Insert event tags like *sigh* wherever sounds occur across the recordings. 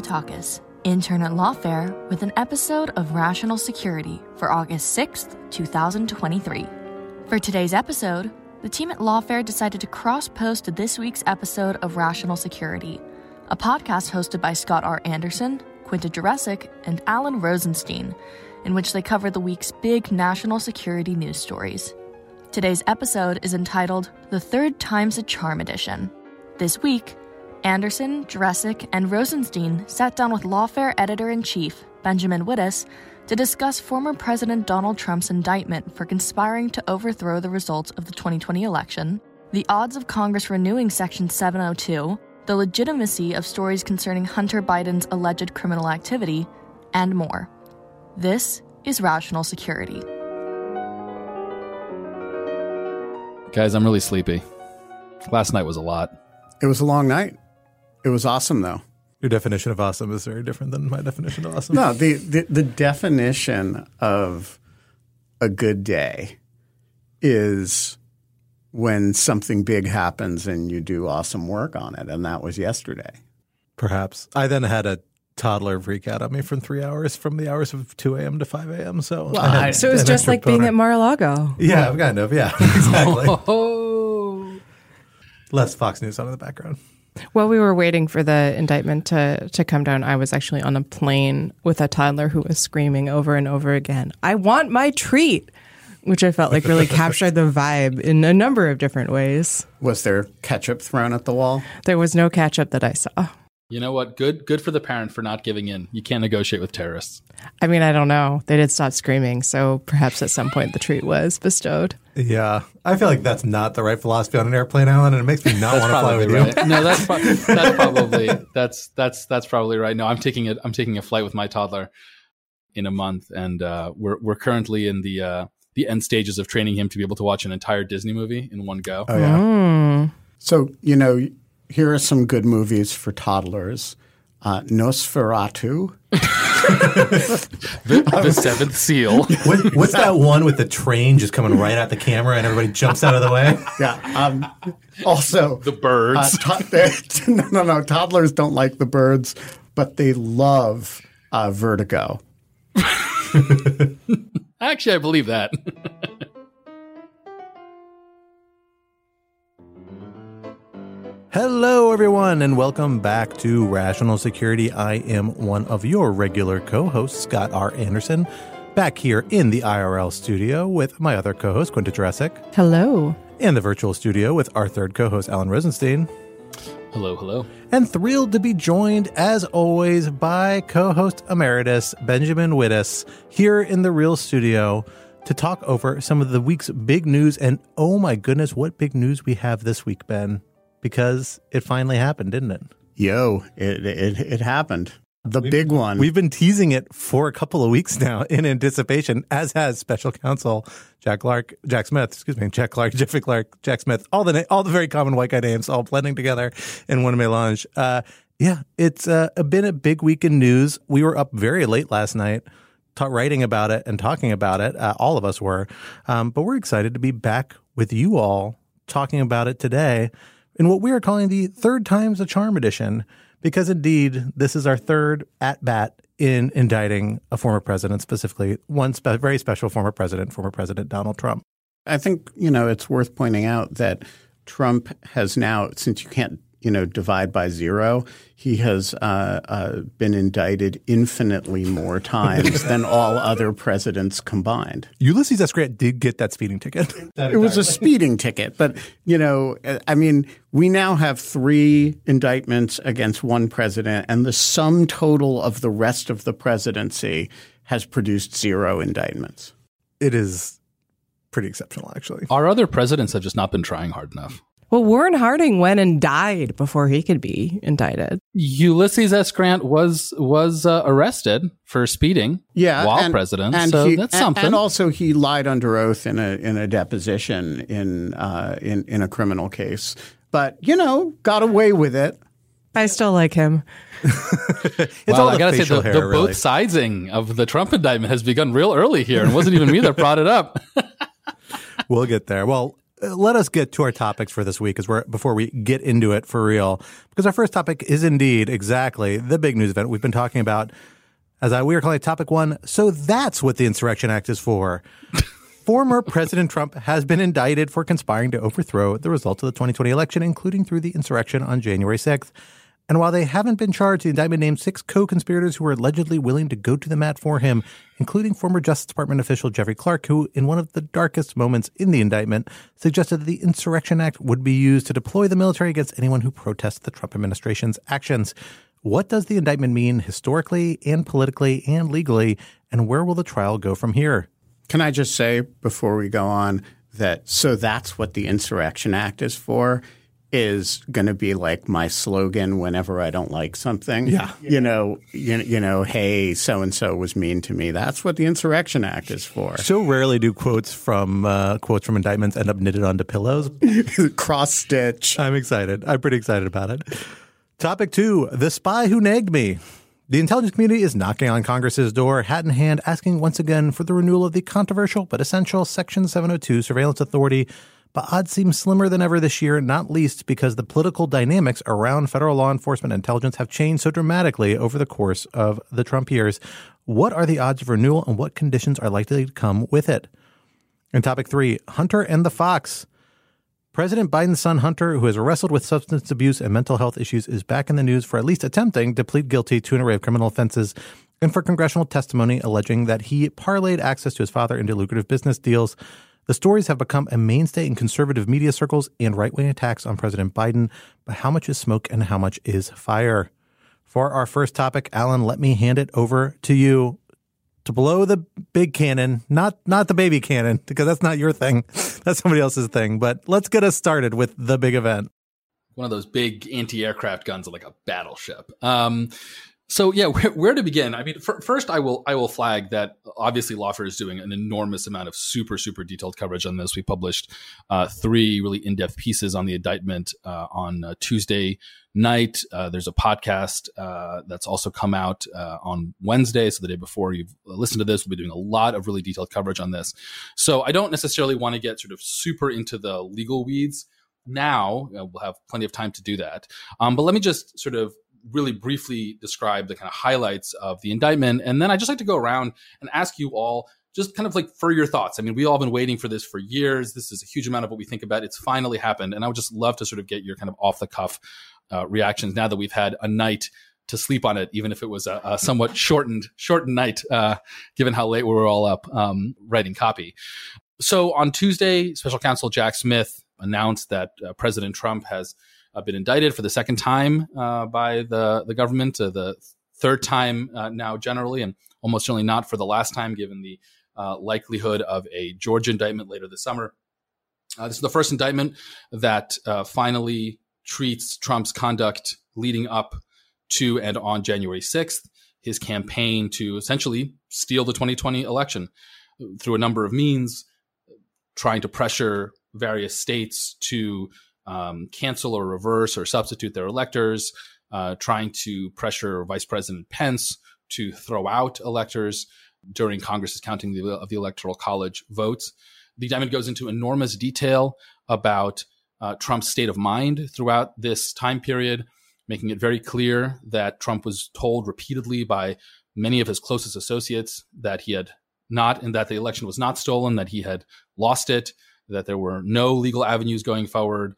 Gia Kokotakis, intern at Lawfare, with an episode of Rational Security for August 6th, 2023. For today's episode, the team at Lawfare decided to cross post this week's episode of Rational Security, a podcast hosted by Scott R. Anderson, Quinta Jurecic, and Alan Rosenstein, in which they cover the week's big national security news stories. Today's episode is entitled The Third Time's a Charm Edition. This week, Anderson, Jurecic, and Rosenstein sat down with Lawfare editor in chief, Benjamin Wittes, to discuss former President Donald Trump's indictment for conspiring to overthrow the results of the 2020 election, the odds of Congress renewing Section 702, the legitimacy of stories concerning Hunter Biden's alleged criminal activity, and more. This is Rational Security. Guys, I'm really sleepy. Last night was a lot. It was a long night. It was awesome, though. Your definition of awesome is very different than my definition of awesome. No, the, the, the definition of a good day is when something big happens and you do awesome work on it. And that was yesterday. Perhaps. I then had a toddler freak out on me for three hours from the hours of 2 a.m. to 5 a.m. So, I So it was just extra like being at Mar-a-Lago. Yeah, kind of. Yeah, *laughs* exactly. *laughs* Oh, Less Fox News on in the background. While we were waiting for the indictment to, to come down, I was actually on a plane with a toddler who was screaming over and over again, I want my treat, which I felt like really *laughs* captured the vibe in a number of different ways. Was there ketchup thrown at the wall? There was no ketchup that I saw. You know what? Good, good for the parent for not giving in. You can't negotiate with terrorists. I mean, I don't know. They did stop screaming, so perhaps at some point the treat was bestowed. Yeah, I feel like that's not the right philosophy on an airplane, Alan, and it makes me not want to fly Probably with you. No, that's that's probably that's that's that's probably right. No, I'm taking a I'm taking a flight with my toddler in a month, and uh, we're we're currently in the uh, the end stages of training him to be able to watch an entire Disney movie in one go. Oh, yeah. So, you know, here are some good movies for toddlers uh, Nosferatu. *laughs* the, the Seventh Seal. What, what's that one with the train just coming right at the camera and everybody jumps out of the way? *laughs* Yeah. Um, also, The birds. Uh, to- they- *laughs* no, no, no. Toddlers don't like the birds, but they love uh, Vertigo. Actually, I believe that. Hello, everyone, and welcome back to Rational Security. I am one of your regular co hosts, Scott R. Anderson, back here in the IRL studio with my other co host, Quinta Jurecic, Hello. and the virtual studio with our third co host, Alan Rosenstein. hello, hello. And thrilled to be joined, as always, by co host emeritus Benjamin Wittes here in the real studio to talk over some of the week's big news. And oh my goodness, what big news we have this week, Ben, because it finally happened, didn't it? Yo, it, it, it happened. The big one. We've been teasing it for a couple of weeks now *laughs* in anticipation, as has special counsel Jack Clark, Jack Smith, excuse me, Jack Clark, *laughs* Jeffrey Clark, Jack Smith, all the na- all the very common white guy names all blending together in one melange. Uh, yeah, it's uh, been a big week in news. We were up very late last night, ta- writing about it and talking about it. Uh, all of us were, um, but we're excited to be back with you all talking about it today in what we are calling the third time's a charm edition because indeed this is our third at bat in indicting a former president, specifically one spe- very special former president, former President Donald Trump. I think, you know, it's worth pointing out that Trump has now, since you can't you know, divide by zero, he has uh, uh, been indicted infinitely more *laughs* times than all other presidents combined. Ulysses S. Grant did get that speeding ticket. *laughs* it was a speeding ticket, but you know, I mean, we now have three indictments against one president, and the sum total of the rest of the presidency has produced zero indictments. It is pretty exceptional, actually. Our other presidents have just not been trying hard enough. Well, Warren Harding went and died before he could be indicted. Ulysses S. Grant was was uh, arrested for speeding. Yeah, while and, president. And so he, that's and, something. And also, he lied under oath in a in a deposition in uh, in in a criminal case. But you know, got away with it. I still like him. *laughs* it's well, all I gotta say, the, hair, the really. both sidesing of the Trump indictment has begun real early here, and it wasn't even me that brought it up. *laughs* we'll get there. Well, let us get to our topics for this week as we're before we get into it for real because our first topic is indeed exactly the big news event we've been talking about as I, we are calling it topic one. So that's what the insurrection act is for. *laughs* Former president trump has been indicted for conspiring to overthrow the results of the 2020 election including through the insurrection on january 6th and while they haven't been charged, the indictment named six co conspirators who were allegedly willing to go to the mat for him, including former Justice Department official Jeffrey Clark, who, in one of the darkest moments in the indictment, suggested that the Insurrection Act would be used to deploy the military against anyone who protests the Trump administration's actions. What does the indictment mean historically and politically and legally, and where will the trial go from here? Can I just say before we go on that so that's what the Insurrection Act is for? Is going to be like my slogan whenever I don't like something. Yeah. You know, you, you know, hey, so and so was mean to me. That's what the Insurrection Act is for. So rarely do quotes from uh, quotes from indictments end up knitted onto pillows. *laughs* Cross stitch. I'm excited. I'm pretty excited about it. Topic two: the spy who nagged me. The intelligence community is knocking on Congress's door, hat in hand, asking once again for the renewal of the controversial but essential Section 702 surveillance authority but odds seem slimmer than ever this year, not least because the political dynamics around federal law enforcement intelligence have changed so dramatically over the course of the Trump years. What are the odds of renewal and what conditions are likely to come with it? And topic three Hunter and the Fox. President Biden's son Hunter, who has wrestled with substance abuse and mental health issues, is back in the news for at least attempting to plead guilty to an array of criminal offenses and for congressional testimony alleging that he parlayed access to his father into lucrative business deals. The stories have become a mainstay in conservative media circles and right wing attacks on President Biden. But how much is smoke and how much is fire? For our first topic, Alan, let me hand it over to you to blow the big cannon, not not the baby cannon, *laughs* because that's not your thing. *laughs* That's somebody else's thing. But let's get us started with the big event. One of those big anti-aircraft guns, like a battleship. Um, so yeah, *laughs* where, where, to begin? I mean, f- first I will I will flag that obviously Lawfare is doing an enormous amount of super super detailed coverage on this. We published uh, three really in depth pieces on the indictment uh, on uh, Tuesday night. Uh, there's a podcast uh, that's also come out uh, on Wednesday, so the day before you've listened to this, we'll be doing a lot of really detailed coverage on this. So I don't necessarily want to get sort of super into the legal weeds now. we'll have plenty of time to do that. Um, but let me just sort of really briefly describe the kind of highlights of the indictment. And then I just like to go around and ask you all just kind of like for your thoughts. I mean, we all been waiting for this for years. This is a huge amount of what we think about. It's finally happened. And I would just love to sort of get your kind of off the cuff uh, reactions now that we've had a night to sleep on it, even if it was a, a somewhat shortened, shortened night, uh, given how late we were all up um, writing copy. So on Tuesday, special counsel Jack Smith announced that uh, President Trump has uh, been indicted for the second time uh, by the the government, uh, the third time uh, now generally, and almost certainly not for the last time, given the uh, likelihood of a Georgia indictment later this summer. This is the first indictment that finally treats Trump's conduct leading up to and on January 6th, his campaign to essentially steal the 2020 election through a number of means, trying to pressure various states to um, cancel or reverse or substitute their electors, uh, trying to pressure Vice President Pence to throw out electors during Congress's counting of the Electoral College votes. The indictment goes into enormous detail about uh, Trump's state of mind throughout this time period, making it very clear that Trump was told repeatedly by many of his closest associates that he had not, and that the election was not stolen, that he had lost it, that there were no legal avenues going forward.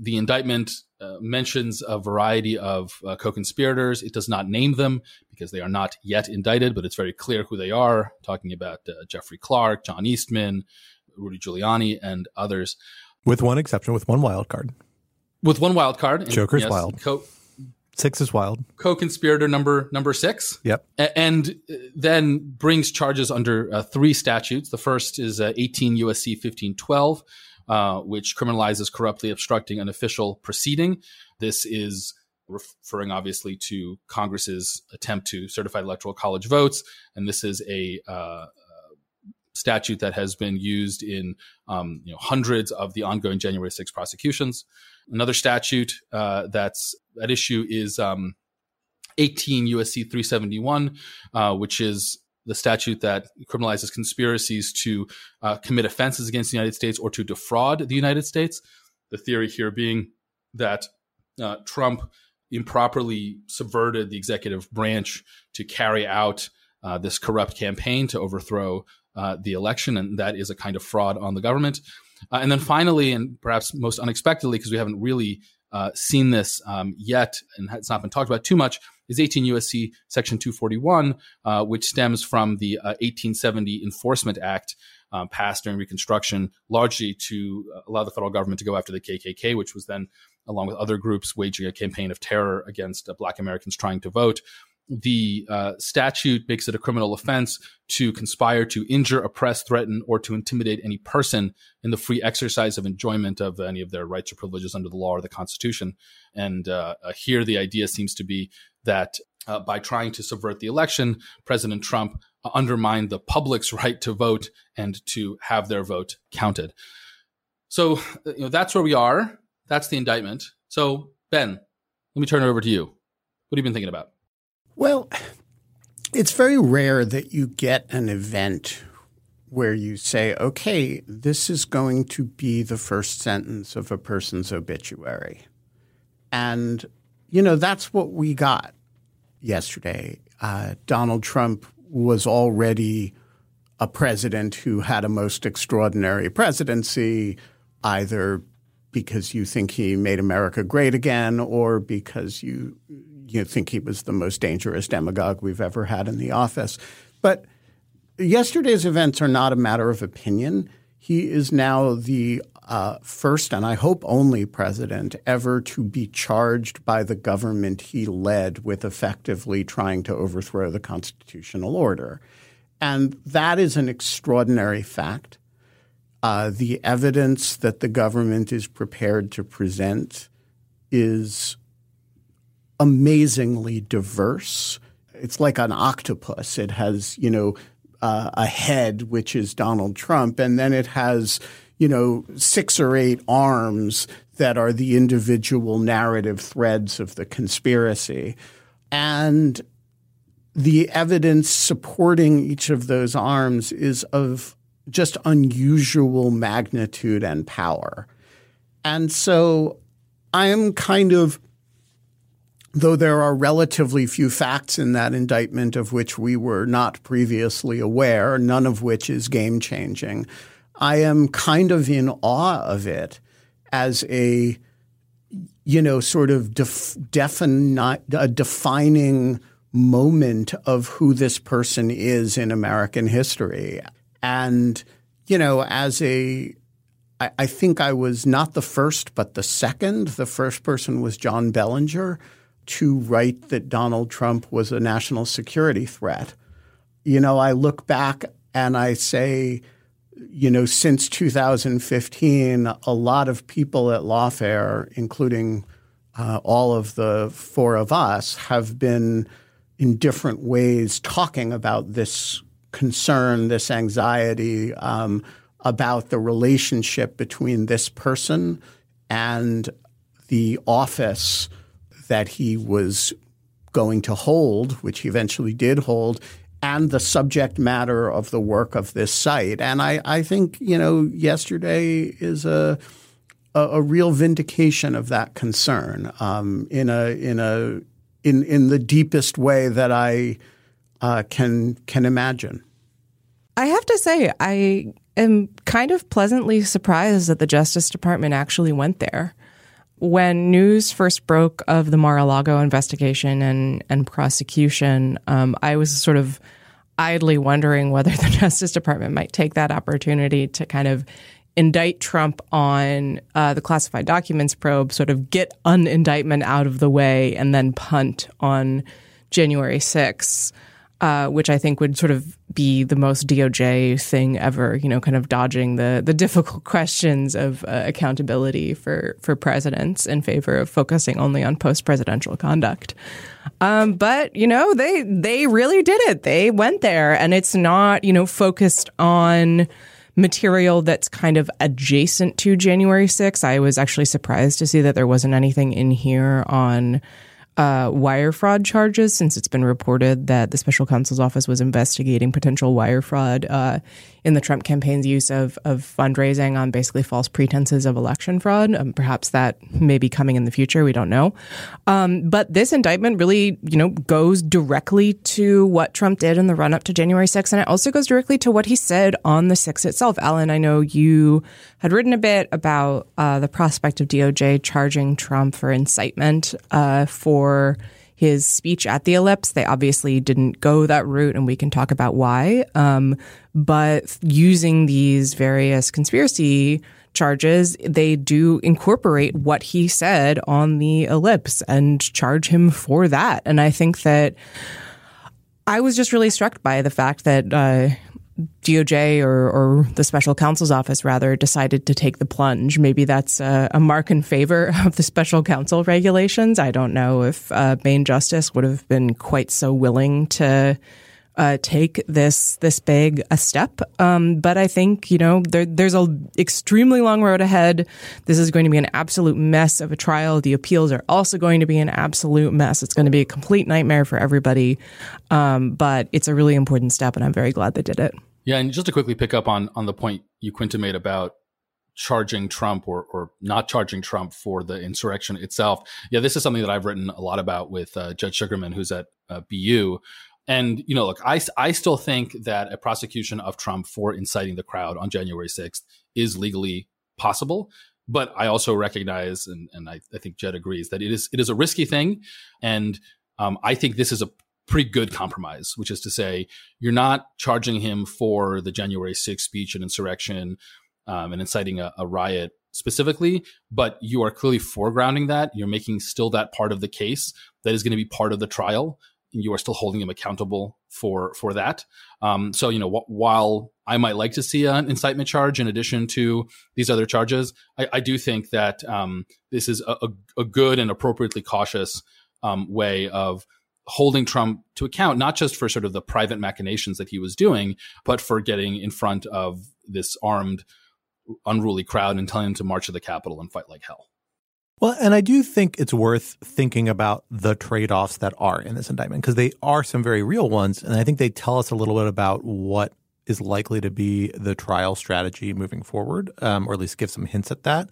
The indictment uh, mentions a variety of uh, co conspirators. It does not name them because they are not yet indicted, but it's very clear who they are, talking about uh, Jeffrey Clark, John Eastman, Rudy Giuliani, and others. With one exception, with one wild card. With one wild card. Joker's yes, wild. Co- Six is wild. Co-conspirator number number six. Yep. A- and uh, then brings charges under uh, three statutes. The first is uh, 18 USC 1512, uh, which criminalizes corruptly obstructing an official proceeding. This is referring obviously to Congress's attempt to certify electoral college votes, and this is a uh, statute that has been used in um, you know, hundreds of the ongoing January 6 prosecutions. Another statute uh, that's at issue is um, 18 USC 371, uh, which is the statute that criminalizes conspiracies to uh, commit offenses against the United States or to defraud the United States. The theory here being that uh, Trump improperly subverted the executive branch to carry out uh, this corrupt campaign to overthrow uh, the election, and that is a kind of fraud on the government. Uh, and then finally, and perhaps most unexpectedly, because we haven't really uh, seen this um, yet, and it's not been talked about too much, is 18 USC Section 241, uh, which stems from the 1870 uh, Enforcement Act. Um, passed during Reconstruction, largely to allow the federal government to go after the KKK, which was then, along with other groups, waging a campaign of terror against Black Americans trying to vote the uh, statute makes it a criminal offense to conspire to injure, oppress, threaten, or to intimidate any person in the free exercise of enjoyment of any of their rights or privileges under the law or the Constitution. And uh, uh, here, the idea seems to be that uh, by trying to subvert the election, President Trump undermined the public's *laughs* right to vote and to have their vote counted. So uh, you know, that's where we are. That's the indictment. So Ben, let me turn it over to you. What have you been thinking about? Well, it's very rare that you get an event where you say, okay, this is going to be the first sentence of a person's obituary. And, you know, that's what we got yesterday. Uh, Donald Trump was already a president who had a most extraordinary presidency, either because you think he made America great again or because you you think he was the most dangerous demagogue we've ever had in the office. But yesterday's events are not a matter of opinion. He is now the uh, first and I hope only president ever to be charged by the government he led with effectively trying to overthrow the constitutional order. And that is an extraordinary fact. Uh, the evidence that the government is prepared to present is amazingly diverse. It's like an octopus. It has, you know, uh, a head, which is Donald Trump, and then it has, you know, six or eight arms that are the individual narrative threads of the conspiracy. And the evidence supporting each of those arms is of just unusual magnitude and power. And so I am kind of though there are relatively few facts in that indictment of which we were not previously aware, none of which is game changing, I am kind of in awe of it as a, you know, sort of def- defini- a defining moment of who this person is in American history. And, you know, as a I think I was not the first, but the second. The first person was John Bellinger, to write that Donald Trump was a national security threat. You know, I look back and I say, you know, since 2015, a lot of people at Lawfare, including uh, all of the four of us, have been in different ways talking about this concern, this anxiety um, about the relationship between this person and the office that he was going to hold, which he eventually did hold, and the subject matter of the work of this site. And I, I think, you know, yesterday is a a, a real vindication of that concern um, in a in a in in the deepest way that I uh, can can imagine. I have to say, I am kind of pleasantly surprised that the Justice Department actually went there. When news first broke of the Mar-a-Lago investigation and and prosecution, um, I was sort of idly wondering whether the *laughs* Justice Department might take that opportunity to kind of indict Trump on uh, the classified documents probe, sort of get an indictment out of the way, and then punt on January 6th uh, which I think would sort of be the most DOJ thing ever, you know, kind of dodging the the difficult *laughs* questions of uh, accountability for for presidents in favor of focusing only on post presidential conduct. Um, but you know, they they really did it. They went there, and it's not you know focused on material that's kind of adjacent to January 6th. I was actually surprised to see that there wasn't anything in here on uh, wire fraud charges since it's been reported that the special counsel's office was investigating potential wire fraud uh, in the Trump campaign's use of, of fundraising on basically false pretenses of election fraud. Um, perhaps that may be coming in the future. We don't know. Um, but this indictment really, you know, goes directly to what Trump did in the run up to January 6th. And it also goes directly to what he said on the 6th itself. Alan, I know you had written a bit about uh, the prospect of DOJ charging Trump for incitement uh, for for his speech at the ellipse. They obviously didn't go that route, and we can talk about why. Um, but using these various conspiracy charges, they do incorporate what he said on the ellipse and charge him for that. And I think that I was just really struck by the fact that uh, DOJ or, or, the special counsel's office rather decided to take the plunge. Maybe that's a, a mark in favor *laughs* of the special counsel regulations. I don't know if uh, Main Justice would have been quite so willing to uh, take this this big a step. Um, but I think you know there, there's an extremely long road ahead. This is going to be an absolute mess of a trial. The appeals are also going to be an absolute mess. It's going to be a complete nightmare for everybody. Um, but it's a really important step, and I'm very glad they did it. Yeah, and just to quickly pick up on on the point you Quinta made about charging Trump or or not charging Trump for the insurrection itself. Yeah, this is something that I've written a lot about with uh, Jed Shugerman, who's at uh, BU. And you know, look, I I still think that a prosecution of Trump for inciting the crowd on January sixth is legally possible. But I also recognize, and, and I, I think Jed agrees, that it is it is a risky thing, and um, I think this is a pretty good compromise, which is to say, you're not charging him for the January 6th speech and insurrection um, and inciting a, a, riot specifically, but you are clearly foregrounding that. You're making still that part of the case that is going to be part of the trial. And you are still holding him accountable for for that. Um, so you know, wh- while I might like to see an incitement charge in addition to these other charges, I, I do think that um, this is a, a, good and appropriately cautious um, way of holding Trump to account, not just for sort of the private machinations that he was doing, but for getting in front of this armed, unruly crowd and telling them to march to the Capitol and fight like hell. Well, and I do think it's worth thinking about the trade offs that are in this indictment because they are some very real ones. And I think they tell us a little bit about what is likely to be the trial strategy moving forward, um, or at least give some hints at that.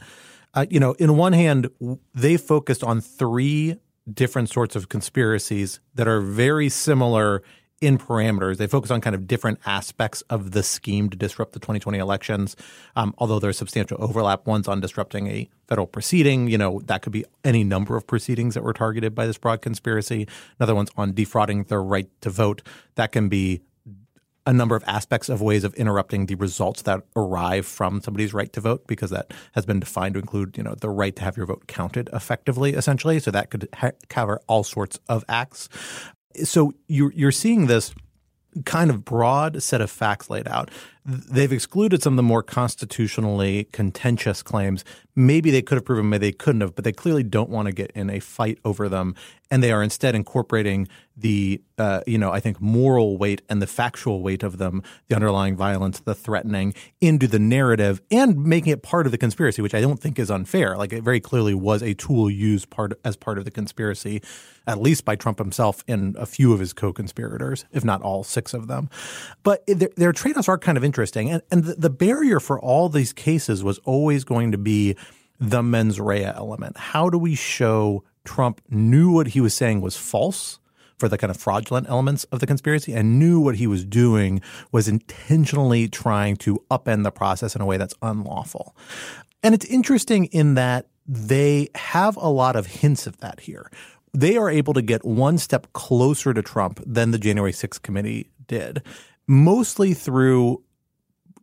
Uh, you know, in one hand, they focused on three different sorts of conspiracies that are very similar in parameters. They focus on kind of different aspects of the scheme to disrupt the 2020 elections. Um, although there's substantial overlap, one's on disrupting a federal proceeding. You know, that could be any number of proceedings that were targeted by this broad conspiracy. Another one's on defrauding the right to vote. That can be a number of aspects of ways of interrupting the results that arrive from somebody's right to vote because that has been defined to include you know the right to have your vote counted effectively essentially. So that could ha- cover all sorts of acts. So you're, you're seeing this kind of broad set of facts laid out they've excluded some of the more constitutionally contentious claims. Maybe they could have proven, maybe they couldn't have, but they clearly don't want to get in a fight over them, and they are instead incorporating the, uh, you know, I think moral weight and the factual weight of them, the underlying violence, the threatening, into the narrative, and making it part of the conspiracy, which I don't think is unfair. Like it very clearly was a tool used part as part of the conspiracy, at least by Trump himself and a few of his co-conspirators, if not all six of them. But their, their trade-offs are kind of interesting interesting. And, and the, the barrier for all these cases was always going to be the mens rea element? How do we show Trump knew what he was saying was false? for the kind of fraudulent elements of the conspiracy and knew what he was doing was intentionally trying to upend the process in a way that's unlawful. And it's interesting in that they have a lot of hints of that here. They are able to get one step closer to Trump than the January 6th committee did, mostly through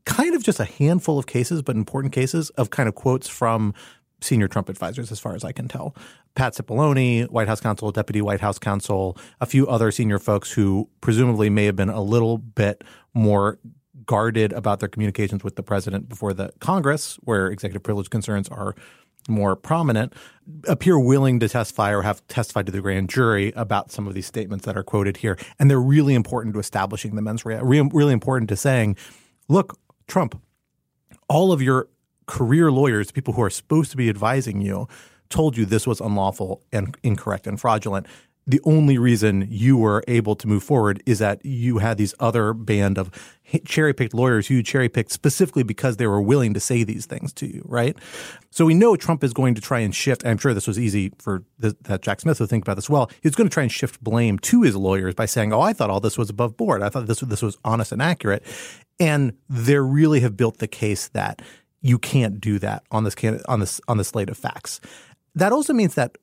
kind of just a handful of cases, but important cases of kind of quotes from senior Trump advisors, as far as I can tell. Pat Cipollone, White House counsel, deputy White House counsel, a few other senior folks who presumably may have been a little bit more guarded about their communications with the president before the Congress, where executive privilege concerns are more prominent, appear willing to testify or have testified to the grand jury about some of these statements that are quoted here. And they're really important to establishing the mens rea, really important to saying, look, Trump, all of your career lawyers, people who are supposed to be advising you, told you this was unlawful and incorrect and fraudulent. The only reason you were able to move forward is that you had these other band of cherry picked lawyers who you cherry picked specifically because they were willing to say these things to you, right? So we know Trump is going to try and shift. I'm sure this was easy for the, that Jack Smith to think about this well. He's going to try and shift blame to his lawyers by saying, "Oh, I thought all this was above board. I thought this this was honest and accurate." And they really have built the case that you can't do that on this on this on the slate of facts. That also means that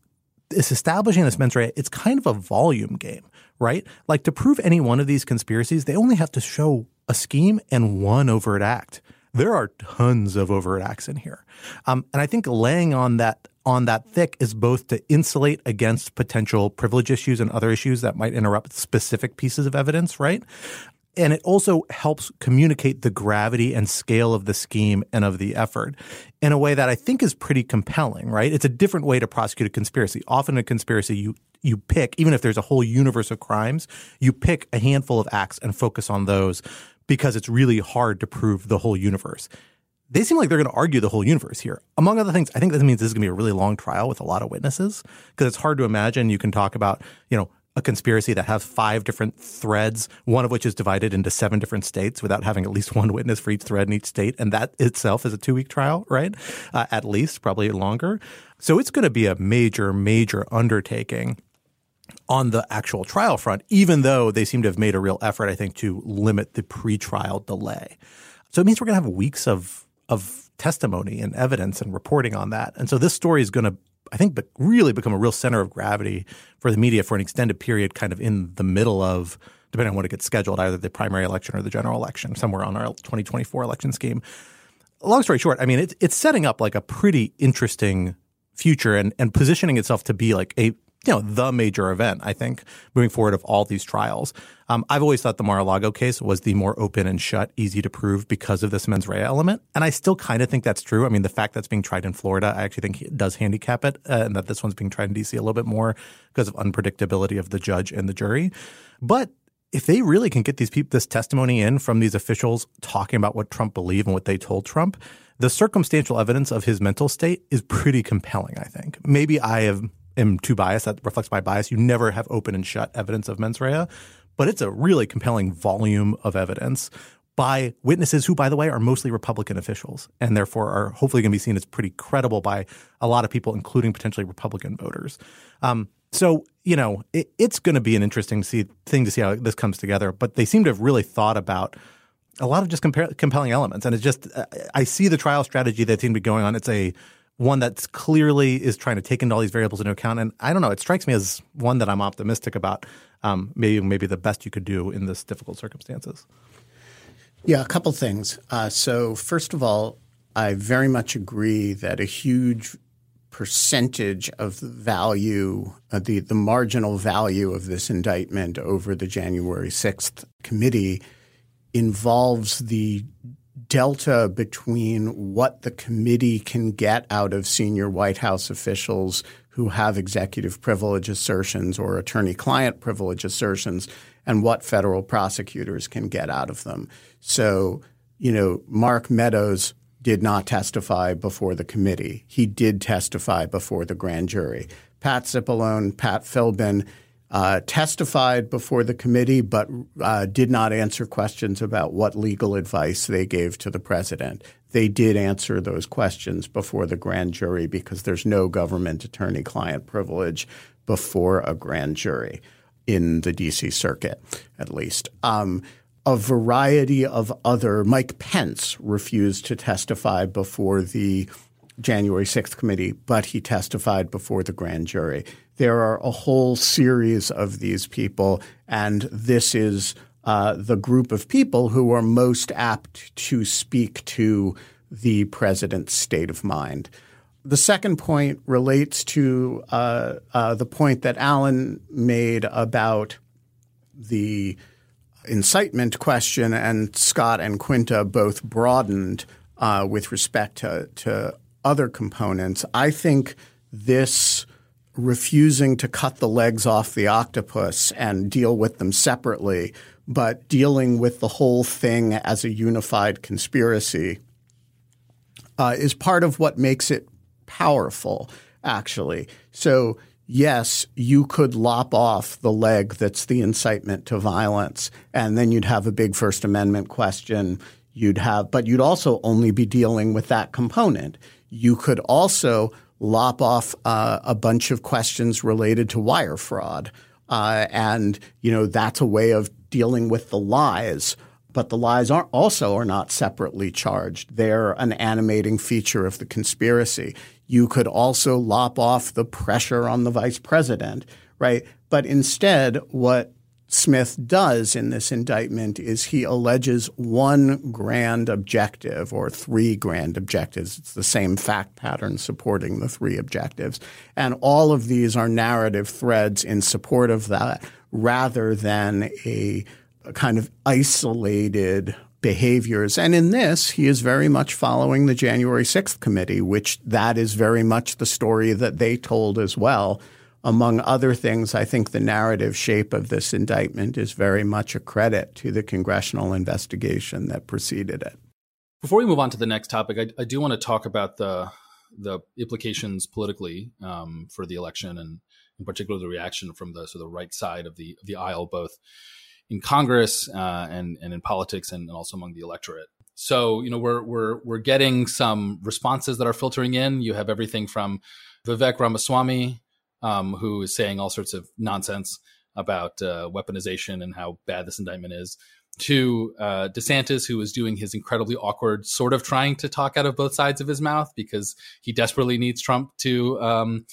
establishing this mens rea. It's kind of a volume game, right? Like to prove any one of these conspiracies, they only have to show a scheme and one overt act. There are tons of overt acts in here, um, and I think laying on that on that thick is both to insulate against potential privilege issues and other issues that might interrupt specific pieces of evidence, right? And it also helps communicate the gravity and scale of the scheme and of the effort in a way that I think is pretty compelling, right? It's a different way to prosecute a conspiracy. Often a conspiracy, you you pick, even if there's a whole universe of crimes, you pick a handful of acts and focus on those because it's really hard to prove the whole universe. They seem like they're going to argue the whole universe here. Among other things, I think that means this is going to be a really long trial with a lot of witnesses because it's hard to imagine you can talk about, you know, a conspiracy that has five different threads, one of which is divided into seven different states without having at least *laughs* one witness for each thread in each state. And that itself is a two week trial, right? Uh, at least, probably longer. So it's going to be a major, major undertaking on the actual trial front, even though they seem to have made a real effort, I think, to limit the pretrial delay. So it means we're going to have weeks of, of testimony and evidence and reporting on that. And so this story is going to I think, but really become a real center of gravity for the media for an extended period, kind of in the middle of, depending on when it gets scheduled, either the primary election or the general election, somewhere on our 2024 election scheme. Long story short, I mean, it's, it's setting up like a pretty interesting future and, and positioning itself to be like a you know the major event I think moving forward of all these trials. Um, I've always thought the Mar-a-Lago case was the more open and shut, easy to prove because of this mens rea element, and I still kind of think that's true. I mean, the fact that's being tried in Florida, I actually think does handicap it, uh, and that this one's being tried in D.C. a little bit more because of unpredictability of the judge and the jury. But if they really can get these people this testimony in from these officials talking about what Trump believed and what they told Trump, the circumstantial evidence of his mental state is pretty compelling. I think maybe I have am too biased. That reflects my bias. You never have open and shut evidence of mens rea, but it's a really compelling volume of evidence by witnesses who, by the way, are mostly Republican officials and therefore are hopefully going to be seen as pretty credible by a lot of people, including potentially Republican voters. Um, so, you know, it, it's going to be an interesting see, thing to see how this comes together. But they seem to have really thought about a lot of just compelling elements. And it's just, uh, I see the trial strategy that seems to be going on. It's a one that's clearly is trying to take into all these variables into account. And I don't know, it strikes me as one that I'm optimistic about. Um, maybe maybe the best you could do in this difficult circumstances. Yeah, a couple things. Uh, so first of all, I very much agree that a huge percentage of the value, uh, the the marginal value of this indictment over the January sixth committee involves the delta between what the committee can get out of senior White House officials who have executive privilege assertions or attorney client privilege assertions and what federal prosecutors can get out of them. So, you know, Mark Meadows did not testify before the committee. He did testify before the grand jury. Pat Cipollone, Pat Philbin, uh, testified before the committee, but uh, did not answer questions about what legal advice they gave to the president. they did answer those questions before the grand jury because there's no government attorney client privilege before a grand jury in the DC circuit, at least. Um, a variety of other, Mike Pence refused to testify before the January 6th committee, but he testified before the grand jury. There are a whole series of these people, and this is uh, the group of people who are most apt to speak to the president's state of mind. The second point relates to uh, uh, the point that Alan made about the incitement question, and Scott and Quinta both broadened uh, with respect to, to other components. I think this refusing to cut the legs off the octopus and deal with them separately, but dealing with the whole thing as a unified conspiracy uh, is part of what makes it powerful, actually. So, yes, you could lop off the leg that's the incitement to violence, and then you'd have a big First Amendment question. You'd have, but you'd also only be dealing with that component. You could also lop off uh, a bunch of questions related to wire fraud. Uh, and, you know, that's a way of dealing with the lies. But the lies are also are not separately charged. They're an animating feature of the conspiracy. You could also lop off the pressure on the vice president, right? But instead, what Smith does in this indictment is he alleges one grand objective or three grand objectives. It's the same fact pattern supporting the three objectives. And all of these are narrative threads in support of that rather than a, a kind of isolated behaviors. And in this, he is very much following the January 6th committee, which that is very much the story that they told as well among other things, I think the narrative shape of this indictment is very much a credit to the congressional investigation that preceded it. Before we move on to the next topic, I, I do want to talk about the the implications politically um, for the election, and in particular the reaction from the sort of right side of the of the aisle, both in Congress uh, and and in politics, and also among the electorate. So you know we're we're we're getting some responses that are filtering in. You have everything from Vivek Ramaswamy, um, who is saying all sorts of nonsense about uh, weaponization and how bad this indictment is, to uh, DeSantis, who is doing his incredibly awkward, sort of trying to talk out of both sides of his mouth because he desperately needs Trump to um,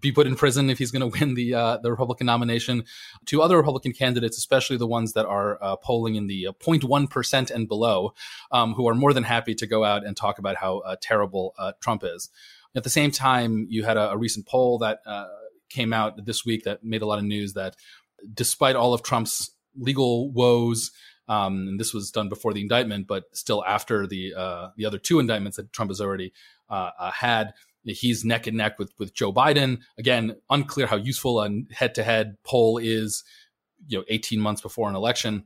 be put in prison if he's going *laughs* to win the uh, the Republican nomination. To other Republican candidates, especially the ones that are uh, polling in the 0.1 uh, and below, um, who are more than happy to go out and talk about how uh, terrible uh, Trump is. At the same time, you had a, a recent poll that came out this week that made a lot of news that despite all of Trump's legal woes, um, and this was done before the indictment, but still after the uh, the other two indictments that Trump has already uh, uh, had, he's neck and neck with with Joe Biden. Again, unclear how useful a head to head poll is. You know, 18 months before an election.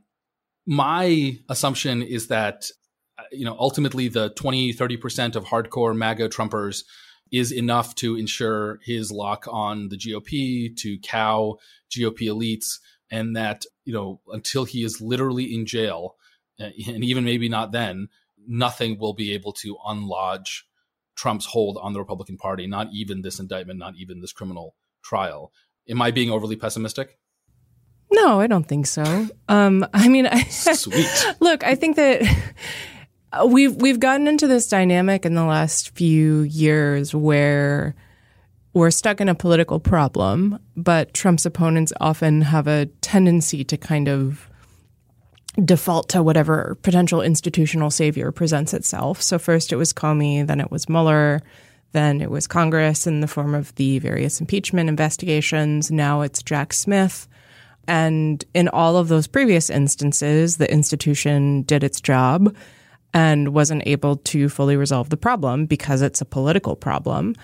My assumption is that uh, you know ultimately the 20 30 percent of hardcore MAGA Trumpers is enough to ensure his lock on the GOP, to cow GOP elites, and that, you know, until he is literally in jail, uh, and even maybe not then, nothing will be able to unlodge Trump's hold on the Republican Party, not even this indictment, not even this criminal trial. Am I being overly pessimistic? No, I don't think so. Um, I mean, I, sweet. *laughs* look, I think that Uh, we've we've gotten into this dynamic in the last few years where we're stuck in a political problem, but Trump's opponents often have a tendency to kind of default to whatever potential institutional savior presents itself. So first it was Comey, then it was Mueller, then it was Congress in the form of the various impeachment investigations. Now it's Jack Smith. And in all of those previous instances, the institution did its job and wasn't able to fully resolve the problem because it's a political problem.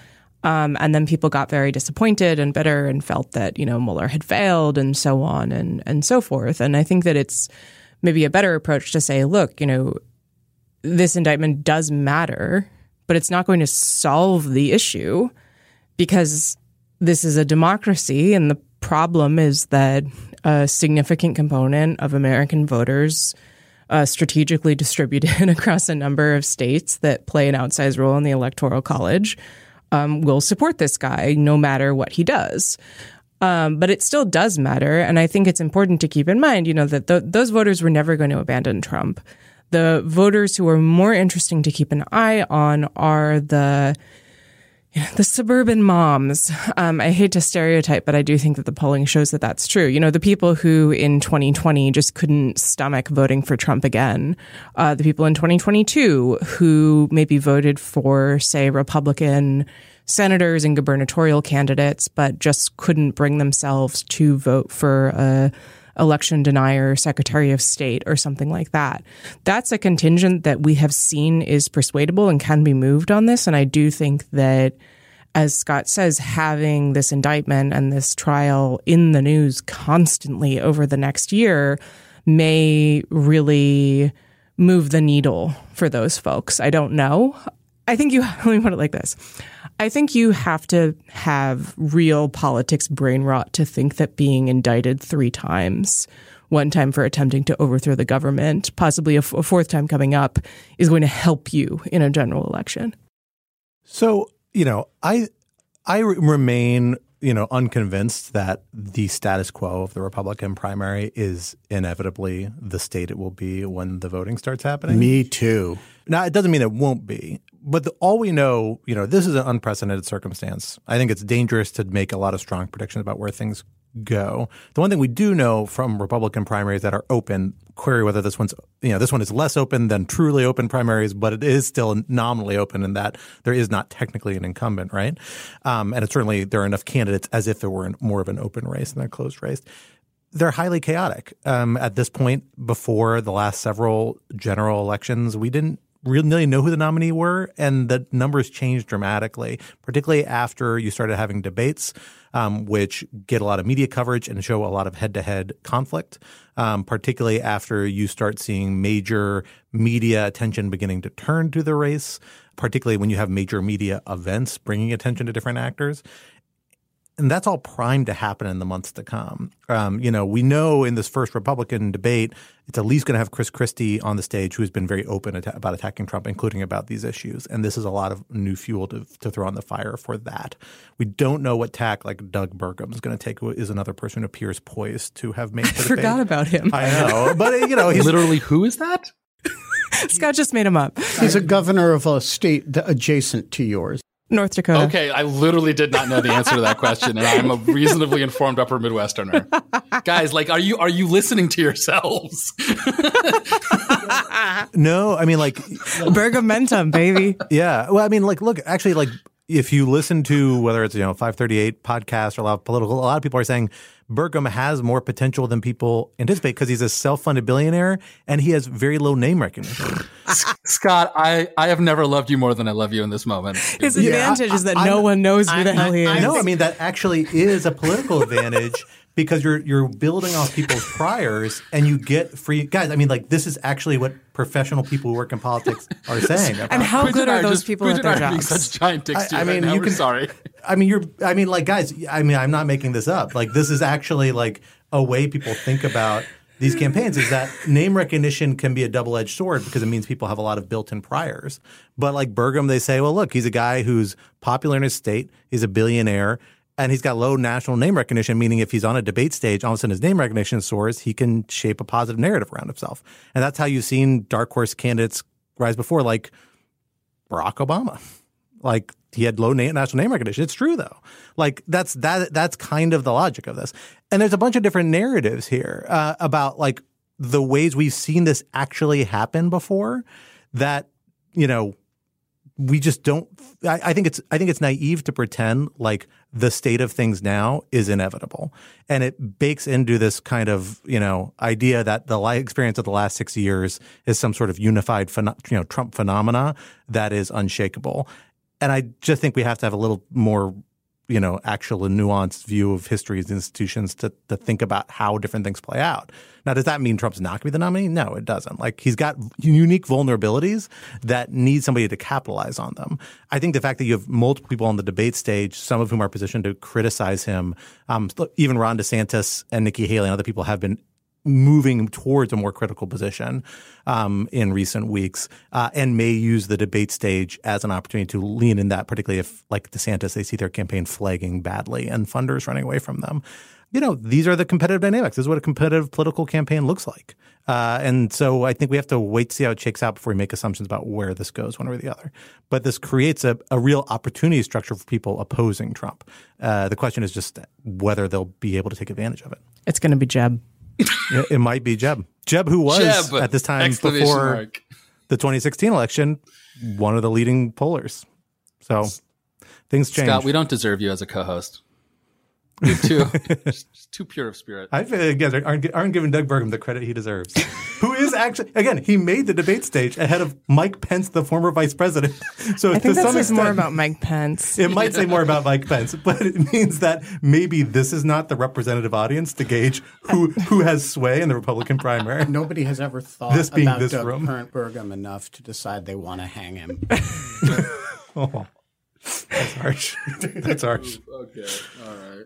Um, and then people got very disappointed and bitter and felt that, you know, Mueller had failed and so on and, and so forth. And I think that it's maybe a better approach to say, look, you know, this indictment does matter, but it's not going to solve the issue because this is a democracy. And the problem is that a significant component of American voters uh, strategically distributed *laughs* across a number of states that play an outsized role in the electoral college, um, will support this guy no matter what he does. Um, but it still does matter. And I think it's important to keep in mind, you know, that th- those voters were never going to abandon Trump. The voters who are more interesting to keep an eye on are the the suburban moms. Um, I hate to stereotype, but I do think that the polling shows that that's true. You know, the people who in 2020 just couldn't stomach voting for Trump again, uh, the people in 2022 who maybe voted for, say, Republican senators and gubernatorial candidates, but just couldn't bring themselves to vote for a election denier, secretary of state, or something like that. That's a contingent that we have seen is persuadable and can be moved on this. And I do think that, as Scott says, having this indictment and this trial in the news constantly over the next year may really move the needle for those folks. I don't know. I think you, *laughs* let me put it like this. I think you have to have real politics brain rot to think that being indicted three times, one time for attempting to overthrow the government, possibly a, f- a fourth time coming up, is going to help you in a general election. So, you know, I I remain, you know, unconvinced that the status quo of the Republican primary is inevitably the state it will be when the voting starts happening. Me too. Now, it doesn't mean it won't be, but the, all we know, you know, this is an unprecedented circumstance. I think it's dangerous to make a lot of strong predictions about where things go. The one thing we do know from Republican primaries that are open, query whether this one's, you know, this one is less open than truly open primaries, but it is still nominally open in that there is not technically an incumbent, right? Um, and it's certainly there are enough candidates as if there were more of an open race than a closed race they're highly chaotic. Um, at this point, before the last several general elections, we didn't really know who the nominee were, and the numbers changed dramatically, particularly after you started having debates, um, which get a lot of media coverage and show a lot of head to head conflict, um, particularly after you start seeing major media attention beginning to turn to the race, particularly when you have major media events bringing attention to different actors and that's all primed to happen in the months to come. Um, you know, we know in this first Republican debate, it's at least going to have Chris Christie on the stage, who has been very open about attacking Trump, including about these issues. And this is a lot of new fuel to, to throw on the fire for that. We don't know what tack like Doug Burgum is going to take, Is another person who appears poised to have made. *laughs* I forgot about him. I know, but you know, he's literally who is that? *laughs* Scott just made him up. He's a governor of a state adjacent to yours. North Dakota. Okay, I literally did not know the answer to that *laughs* question, and I'm a reasonably informed Upper Midwesterner. Guys, like, are you are you listening to yourselves? *laughs* no, I mean, like, Bergamentum, baby. Yeah, well, I mean, like, look, actually, like, if you listen to whether it's you know 538 podcast or a lot of political, a lot of people are saying Burgum has more potential than people anticipate because he's a self-funded billionaire and he has very low name recognition. *laughs* Scott, I, I have never loved you more than I love you in this moment. His yeah, advantage I, is that I, no I, one knows who the hell he is. No, I mean that actually is a political advantage because you're you're building off people's *laughs* priors and you get free guys. I mean, like this is actually what professional people who work in politics are saying. and how good are those just, people at their jobs? Such giant dicks I, I mean, you can, sorry. I mean, you're. I mean, like guys. I mean, I'm not making this up. Like this is actually like a way people think about these campaigns is that name recognition can be a double-edged sword because it means people have a lot of built-in priors. But like Burgum, they say, well, look, he's a guy who's popular in his state. He's a billionaire and he's got low national name recognition, meaning if he's on a debate stage, all of a sudden his name recognition soars, he can shape a positive narrative around himself. And that's how you've seen dark horse candidates rise before, like Barack Obama. Like he had low national name recognition. It's true though. Like that's that that's kind of the logic of this. And there's a bunch of different narratives here uh, about like the ways we've seen this actually happen before that you know we just don't I, I, think it's I think it's naive to pretend like the state of things now is inevitable. And it bakes into this kind of, you know, idea that the experience of the last six years is some sort of unified you know, Trump phenomena that is unshakable. And I just think we have to have a little more you know, actual and nuanced view of history's institutions to, to think about how different things play out. Now, does that mean Trump's not going to be the nominee? No, it doesn't. Like he's got unique vulnerabilities that need somebody to capitalize on them. I think the fact that you have multiple people on the debate stage, some of whom are positioned to criticize him, um, even Ron DeSantis and Nikki Haley and other people have been moving towards a more critical position um, in recent weeks, uh, and may use the debate stage as an opportunity to lean in that, particularly if, like DeSantis, they see their campaign flagging badly and funders running away from them. You know, these are the competitive dynamics. This is what a competitive political campaign looks like. Uh, and so I think we have to wait to see how it shakes out before we make assumptions about where this goes, one way or the other. But this creates a, a real opportunity structure for people opposing Trump. Uh, the question is just whether they'll be able to take advantage of it. It's going to be Jeb. It, it might be Jeb. Jeb, who was Jeb! at this time before mark. the 2016 election, one of the leading pollers. So things change. Scott, we don't deserve you as a co-host. You're too, just, *laughs* just too pure of spirit. I feel like aren't, aren't giving Doug Burgum the credit he deserves. *laughs* Who is actually, again, he made the debate stage ahead of Mike Pence, the former vice president. *laughs* So I to think that some says extent, more about Mike Pence. it might say more about Mike Pence, but it means that maybe this is not the representative audience to gauge who who has sway in the Republican primary. Nobody has ever thought This being about this Doug room. Burnt Burgum enough to decide they want to hang him. Oh, that's harsh. That's harsh. Okay, all right.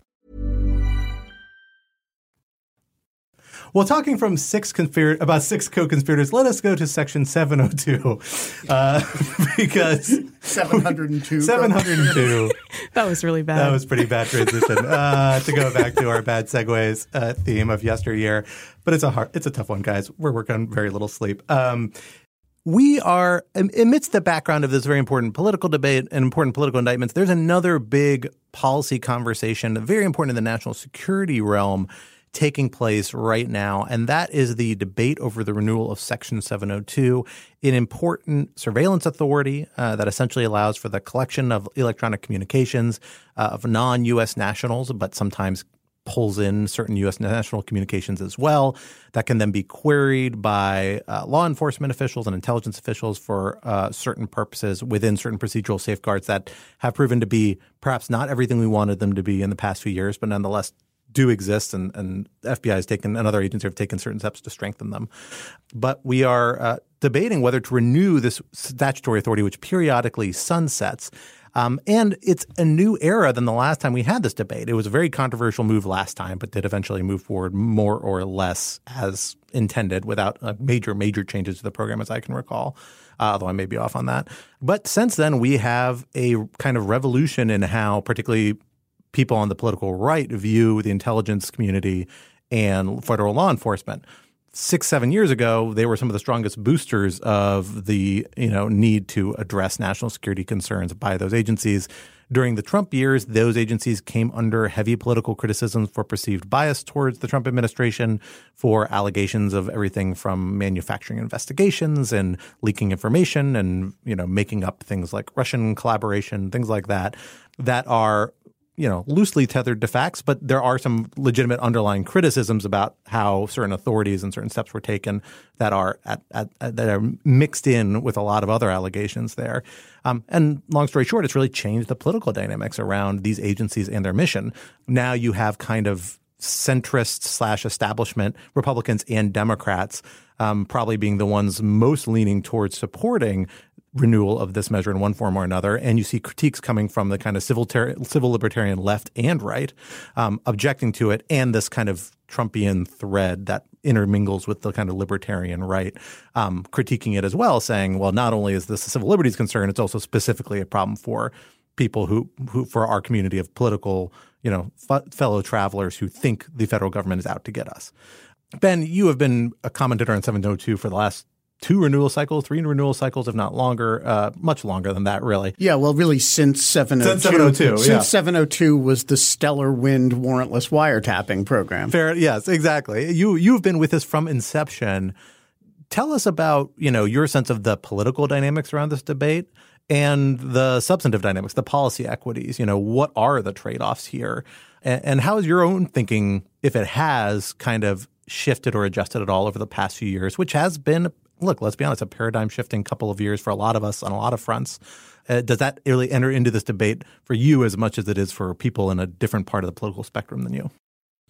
Well, talking from six conspir- about six co-conspirators, let us go to section 702 uh, *laughs* because 702. *laughs* 702. *laughs* That was really bad. That was pretty bad transition. Uh, to go back to our bad segues uh, theme of yesteryear, but it's a hard, it's a tough one, guys. We're working on very little sleep. Um, we are amidst the background of this very important political debate and important political indictments. There's another big policy conversation, very important in the national security realm, taking place right now, and that is the debate over the renewal of Section 702, an important surveillance authority uh, that essentially allows for the collection of electronic communications uh, of non-U.S. nationals, but sometimes pulls in certain U.S. national communications as well that can then be queried by uh, law enforcement officials and intelligence officials for uh, certain purposes within certain procedural safeguards that have proven to be perhaps not everything we wanted them to be in the past few years, but nonetheless do exist, and, and FBI has taken and other agencies have taken certain steps to strengthen them. But we are uh, debating whether to renew this statutory authority, which periodically sunsets. Um, and it's a new era than the last time we had this debate. It was a very controversial move last time, but did eventually move forward more or less as intended without uh, major, major changes to the program, as I can recall. Uh, although I may be off on that. But since then, we have a kind of revolution in how, particularly people on the political right, view the intelligence community and federal law enforcement. Six seven years ago they were some of the strongest boosters of the you know need to address national security concerns by those agencies. During the Trump years those agencies came under heavy political criticism for perceived bias towards the Trump administration for allegations of everything from manufacturing investigations and leaking information and you know making up things like Russian collaboration things like that that are you know, loosely tethered to facts, but there are some legitimate underlying criticisms about how certain authorities and certain steps were taken that are at, at, at- that are mixed in with a lot of other allegations there. Um, and long story short, it's really changed the political dynamics around these agencies and their mission. Now you have kind of centrist slash establishment Republicans and Democrats um, probably being the ones most leaning towards supporting renewal of this measure in one form or another. And you see critiques coming from the kind of civil ter- civil libertarian left and right um, objecting to it, and this kind of Trumpian thread that intermingles with the kind of libertarian right, um, critiquing it as well, saying, well, not only is this a civil liberties concern, it's also specifically a problem for people who, who for our community of political, you know, f- fellow travelers who think the federal government is out to get us. Ben, you have been a commentator on 702 for the last two renewal cycles, three renewal cycles, if not longer, uh, much longer than that, really. Yeah, well, really, since 702. Since 702, Since yeah. 702 was the Stellar Wind warrantless wiretapping program. Fair, yes, exactly. You you've been with us from inception. Tell us about you know your sense of the political dynamics around this debate and the substantive dynamics, the policy equities. You know, what are the trade offs here, and, and how has your own thinking, if it has, kind of shifted or adjusted at all over the past few years, which has been look, let's be honest, a paradigm shifting couple of years for a lot of us on a lot of fronts. Uh, does that really enter into this debate for you as much as it is for people in a different part of the political spectrum than you?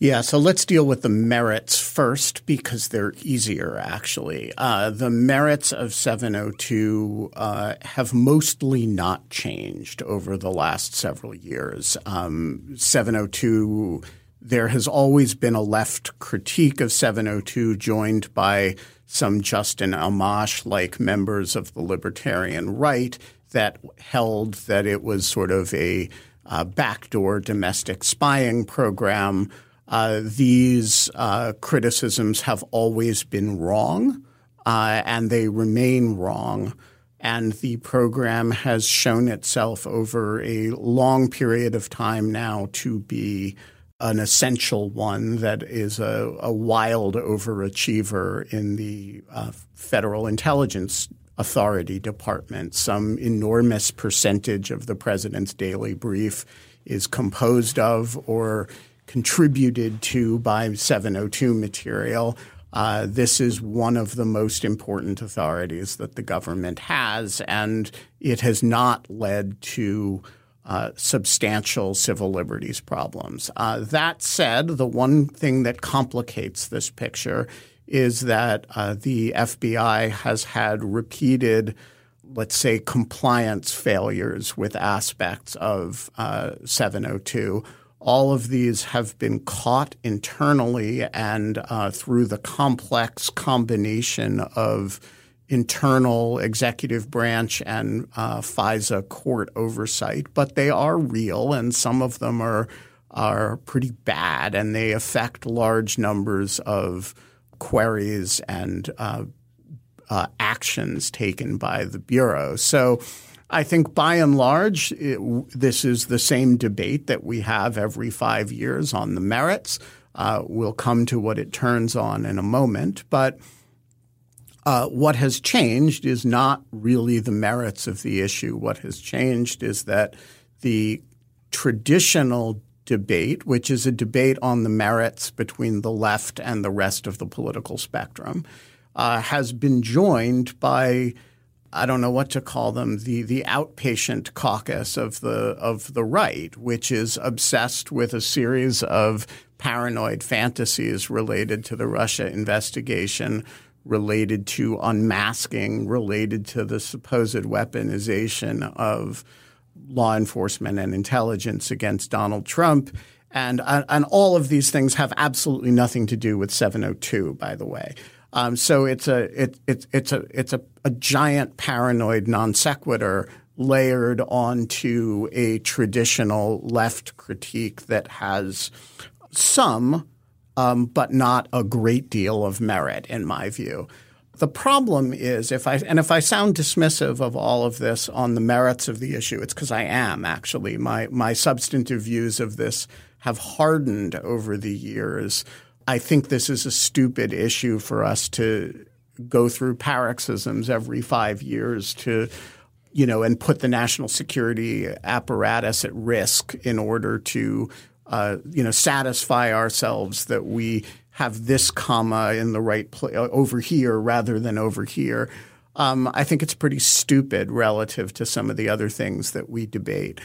Yeah, so let's deal with the merits first because they're easier, actually. Uh, the merits of 702 uh, have mostly not changed over the last several years. Um, 702, there has always been a left critique of 702 joined by some Justin Amash like members of the libertarian right that held that it was sort of a uh, backdoor domestic spying program. Uh, these uh, criticisms have always been wrong, uh, and they remain wrong. And the program has shown itself over a long period of time now to be an essential one that is a, a wild overachiever in the uh, Federal Intelligence Authority Department. Some enormous percentage of the president's daily brief is composed of or contributed to by 702 material. Uh, this is one of the most important authorities that the government has, and it has not led to uh, substantial civil liberties problems. Uh, that said, the one thing that complicates this picture is that uh, the FBI has had repeated, let's say, compliance failures with aspects of uh, 702. All of these have been caught internally and uh, through the complex combination of internal executive branch and uh, FISA court oversight, but they are real, and some of them are are pretty bad, and they affect large numbers of queries and uh, uh, actions taken by the bureau. So. I think by and large, it, this is the same debate that we have every five years on the merits. Uh, we'll come to what it turns on in a moment, but uh, what has changed is not really the merits of the issue. What has changed is that the traditional debate, which is a debate on the merits between the left and the rest of the political spectrum, uh, has been joined by I don't know what to call them the the outpatient caucus of the of the right, which is obsessed with a series of paranoid fantasies related to the Russia investigation, related to unmasking, related to the supposed weaponization of law enforcement and intelligence against Donald Trump. And, and all of these things have absolutely nothing to do with 702, by the way. Um, so it's a it, it, it's a it's a, a giant paranoid non sequitur layered onto a traditional left critique that has some, um, but not a great deal of merit, in my view. The problem is if I and if I sound dismissive of all of this on the merits of the issue, it's because I am actually. My my substantive views of this have hardened over the years. I think this is a stupid issue for us to go through paroxysms every five years to, you know, and put the national security apparatus at risk in order to, uh, you know, satisfy ourselves that we have this comma in the right place over here rather than over here. Um, I think it's pretty stupid relative to some of the other things that we debate.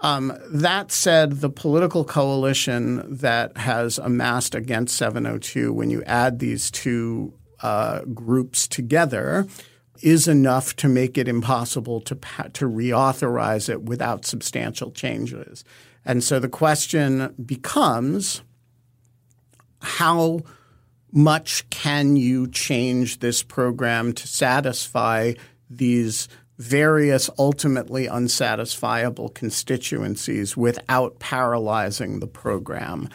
Um, that said, the political coalition that has amassed against 702, when you add these two uh, groups together, is enough to make it impossible to to reauthorize it without substantial changes. And so the question becomes how much can you change this program to satisfy these various ultimately unsatisfiable constituencies without paralyzing the program.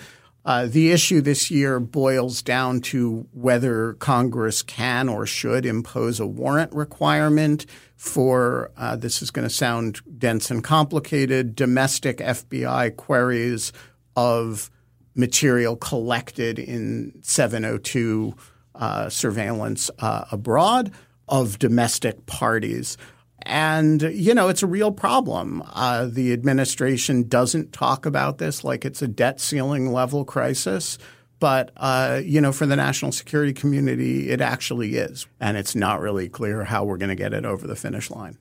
Uh, the issue this year boils down to whether Congress can or should impose a warrant requirement for uh, this is going to sound dense and complicated domestic FBI queries of material collected in 702 uh, surveillance uh, abroad of domestic parties. And, you know, it's a real problem. Uh, the administration doesn't talk about this like it's a debt ceiling level crisis. But, uh, you know, for the national security community, it actually is. And it's not really clear how we're going to get it over the finish line.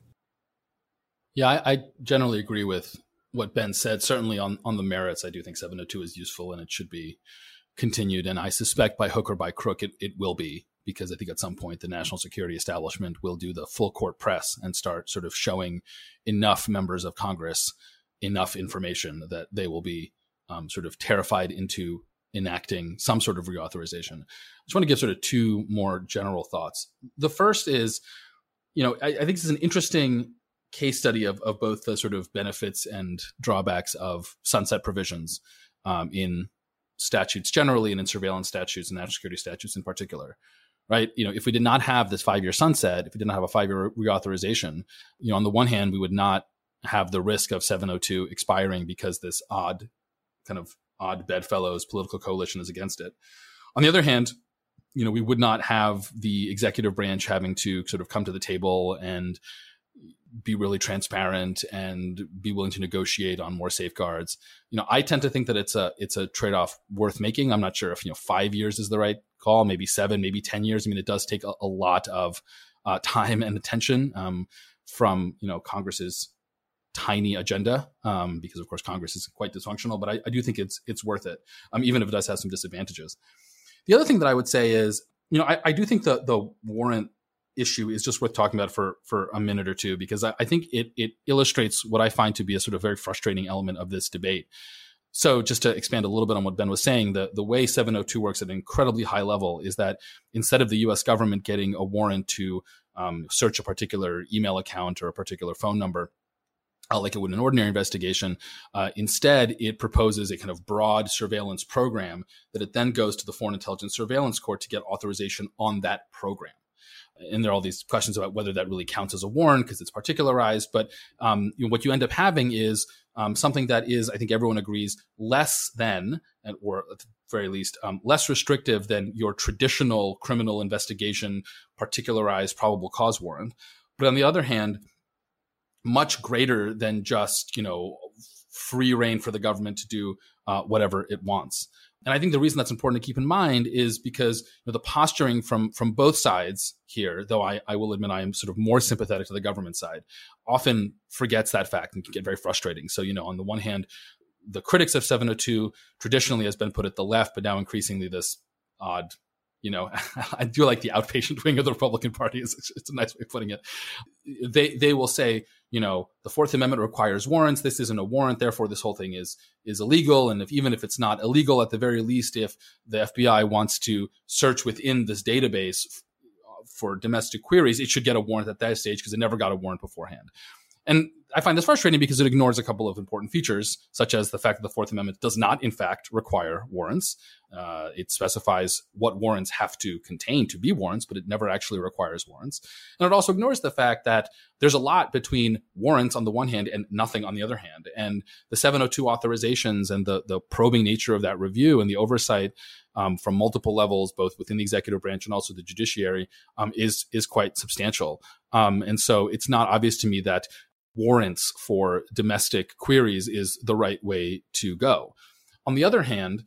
Yeah, I, I, generally agree with what Ben said. Certainly on, on the merits, I do think 702 is useful and it should be continued. And I suspect by hook or by crook, it, it will be because I think at some point the national security establishment will do the full court press and start sort of showing enough members of Congress enough information that they will be um, sort of terrified into enacting some sort of reauthorization. I just want to give sort of two more general thoughts. The first is, you know, I, I think this is an interesting case study of, of both the sort of benefits and drawbacks of sunset provisions um, in statutes generally and in surveillance statutes and national security statutes in particular right? You know, if we did not have this five year sunset, if we did not have a five year reauthorization, you know, on the one hand, we would not have the risk of 702 expiring because this odd kind of odd bedfellows political coalition is against it. On the other hand, you know, we would not have the executive branch having to sort of come to the table and be really transparent and be willing to negotiate on more safeguards. You know, I tend to think that it's a it's a trade off worth making. I'm not sure if you know five years is the right call, maybe seven, maybe ten years. I mean, it does take a, a lot of uh, time and attention um, from you know Congress's tiny agenda um, because of course Congress is quite dysfunctional. But I, I do think it's it's worth it, um, even if it does have some disadvantages. The other thing that I would say is, you know, I, I do think the the warrant issue is just worth talking about for for a minute or two because I, I, think it it illustrates what I find to be a sort of very frustrating element of this debate. So just to expand a little bit on what Ben was saying, the, the way 702 works at an incredibly high level is that instead of the US government getting a warrant to um, search a particular email account or a particular phone number, uh, like it would in an ordinary investigation. Uh, instead, it proposes a kind of broad surveillance program that it then goes to the Foreign Intelligence Surveillance Court to get authorization on that program and there are all these questions about whether that really counts as a warrant because it's particularized. But um, you know, what you end up having is um, something that is, I think everyone agrees, less than, or at the very least, um, less restrictive than your traditional criminal investigation particularized probable cause warrant. But on the other hand, much greater than just you know free reign for the government to do uh, whatever it wants. And I think the reason that's important to keep in mind is because you know, the posturing from from both sides here, though I, I will admit I am sort of more sympathetic to the government side, often forgets that fact and can get very frustrating. So, you know, on the one hand, the critics of 702 traditionally has been put at the left, but now increasingly this odd you know, *laughs* I do like the outpatient *laughs* wing of the Republican Party. It's, it's, a nice way of putting it. They they will say, you know, the Fourth Amendment requires warrants. This isn't a warrant, therefore this whole thing is is illegal. And if even if it's not illegal, at the very least, if the FBI wants to search within this database uh, for domestic queries, it should get a warrant at that stage because it never got a warrant beforehand. And I find this frustrating because it ignores a couple of important features, such as the fact that the Fourth Amendment does not, in fact, require warrants. Uh, it specifies what warrants have to contain to be warrants, but it never actually requires warrants. And it also ignores the fact that there's a lot between warrants on the one hand and nothing on the other hand. And the 702 authorizations and the, the probing nature of that review and the oversight um, from multiple levels, both within the executive branch and also the judiciary, um, is is quite substantial. Um, and so it's not obvious to me that warrants for domestic queries is the right way to go. On the other hand,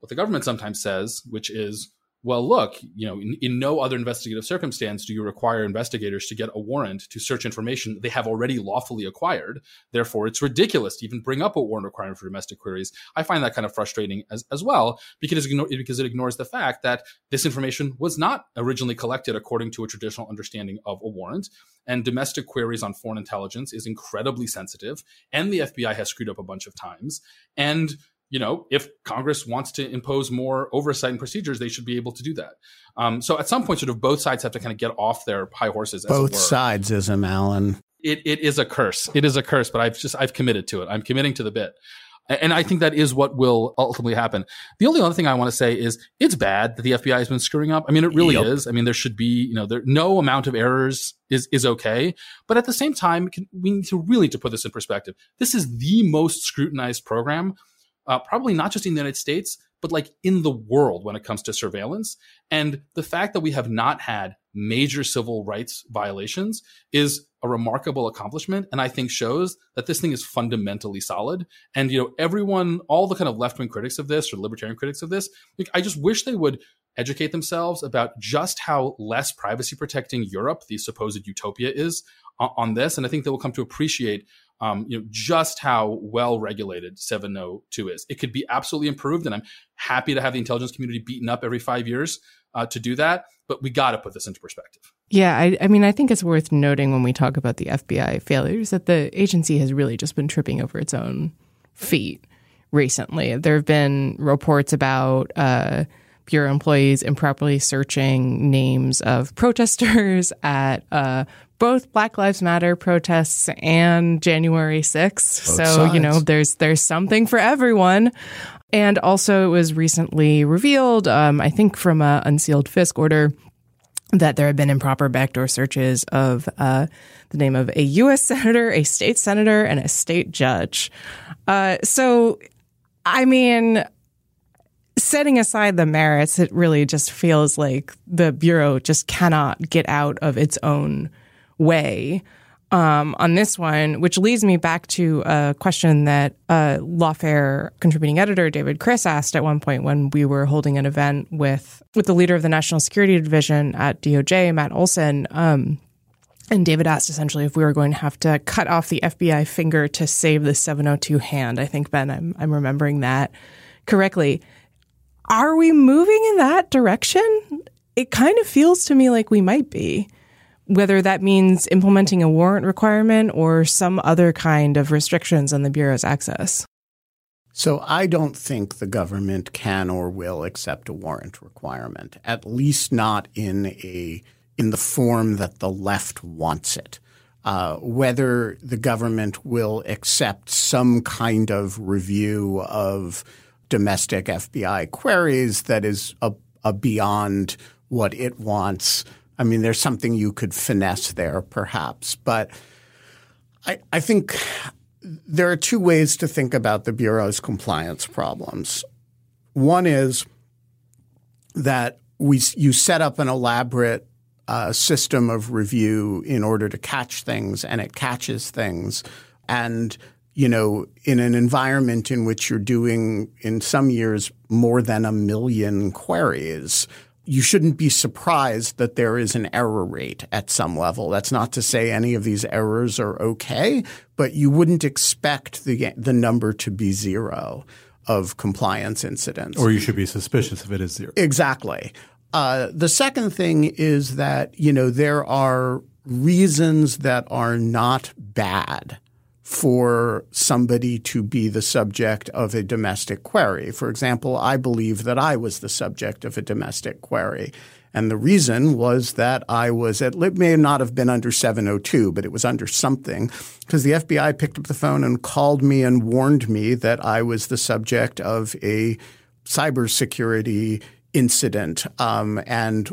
what the government sometimes says, which is, well, look, you know, in, in, no other investigative circumstance do you require investigators to get a warrant to search information they have already lawfully acquired. Therefore, it's ridiculous to even bring up a warrant requirement for domestic queries. I find that kind of frustrating as, as well because, because it ignores the fact that this information was not originally collected according to a traditional understanding of a warrant. And domestic queries on foreign intelligence is incredibly sensitive, and the FBI has screwed up a bunch of times. And you know, if Congress wants to impose more oversight and procedures, they should be able to do that. Um, so at some point, sort of both sides have to kind of get off their high horses. Both sides, ism, Alan. It, it is a curse. It is a curse, but I've just I've committed to it. I'm committing to the bit. And I think that is what will ultimately happen. The only other thing I want to say is it's bad that the FBI has been screwing up. I mean, it really yep. is. I mean, there should be, you know, there no amount of errors is is okay. But at the same time, we need to really to put this in perspective. This is the most scrutinized program, uh, probably not just in the United States, but like in the world when it comes to surveillance. And the fact that we have not had major civil rights violations is a remarkable accomplishment and I think shows that this thing is fundamentally solid. And you know, everyone, all the kind of left wing critics of this or libertarian critics of this, like, I just wish they would educate themselves about just how less privacy protecting Europe, the supposed utopia, is on, on this. And I think they will come to appreciate um, you know, just how well regulated 702 is. It could be absolutely improved, and I'm happy to have the intelligence community beaten up every five years uh, to do that. But we got to put this into perspective. Yeah, I, I, mean, I think it's worth noting when we talk about the FBI failures that the agency has really just been tripping over its own feet recently. There have been reports about uh, Bureau employees improperly searching names of protesters *laughs* at uh, both Black Lives Matter protests and January 6th. so, sides. you know, there's there's something for everyone. And also, it was recently revealed, um, I think from a unsealed FISC order, that there had been improper backdoor searches of uh, the name of a U.S. *laughs* senator, a state senator, and a state judge. Uh, so, I mean, setting aside the merits, it really just feels like the Bureau just cannot get out of its own way um, on this one, which leads me back to a question that uh, Lawfare contributing editor David Kris asked at one point when we were holding an event with with the leader of the National Security Division at DOJ, Matt Olsen. Um, and David asked essentially if we were going to have to cut off the FBI finger to save the 702 hand. I think Ben, I'm I'm remembering that correctly. Are we moving in that direction? It kind of feels to me like we might be whether that means implementing a warrant requirement or some other kind of restrictions on the Bureau's access. So I don't think the government can or will accept a warrant requirement, at least not in a in the form that the left wants it. Uh, whether the government will accept some kind of review of domestic FBI queries that is a, a beyond what it wants I mean, there's something you could finesse there, perhaps. But I, I think there are two ways to think about the Bureau's compliance problems. One is that we, you set up an elaborate uh, system of review in order to catch things, and it catches things. And you know, in an environment in which you're doing, in some years, more than a million queries, you shouldn't be surprised that there is an error rate at some level. That's not to say any of these errors are okay, but you wouldn't expect the the number to be zero of compliance incidents. Or you should be suspicious if it is zero. Exactly. Uh, the second thing is that you know there are reasons that are not bad for somebody to be the subject of a domestic query. For example, I believe that I was the subject of a domestic query. And the reason was that I was at, it may not have been under 702, but it was under something because the FBI picked up the phone and called me and warned me that I was the subject of a cybersecurity incident um, and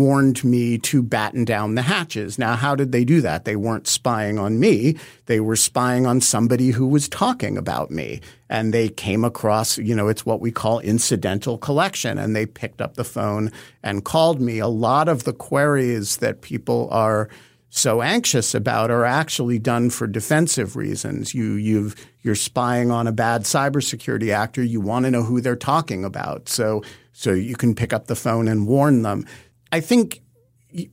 warned me to batten down the hatches. Now, how did they do that? They weren't spying on me. They were spying on somebody who was talking about me. And they came across, you know, it's what we call incidental collection. And they picked up the phone and called me. A lot of the queries that people are so anxious about are actually done for defensive reasons. You you've you're spying on a bad cybersecurity actor. You want to know who they're talking about. So so you can pick up the phone and warn them. I think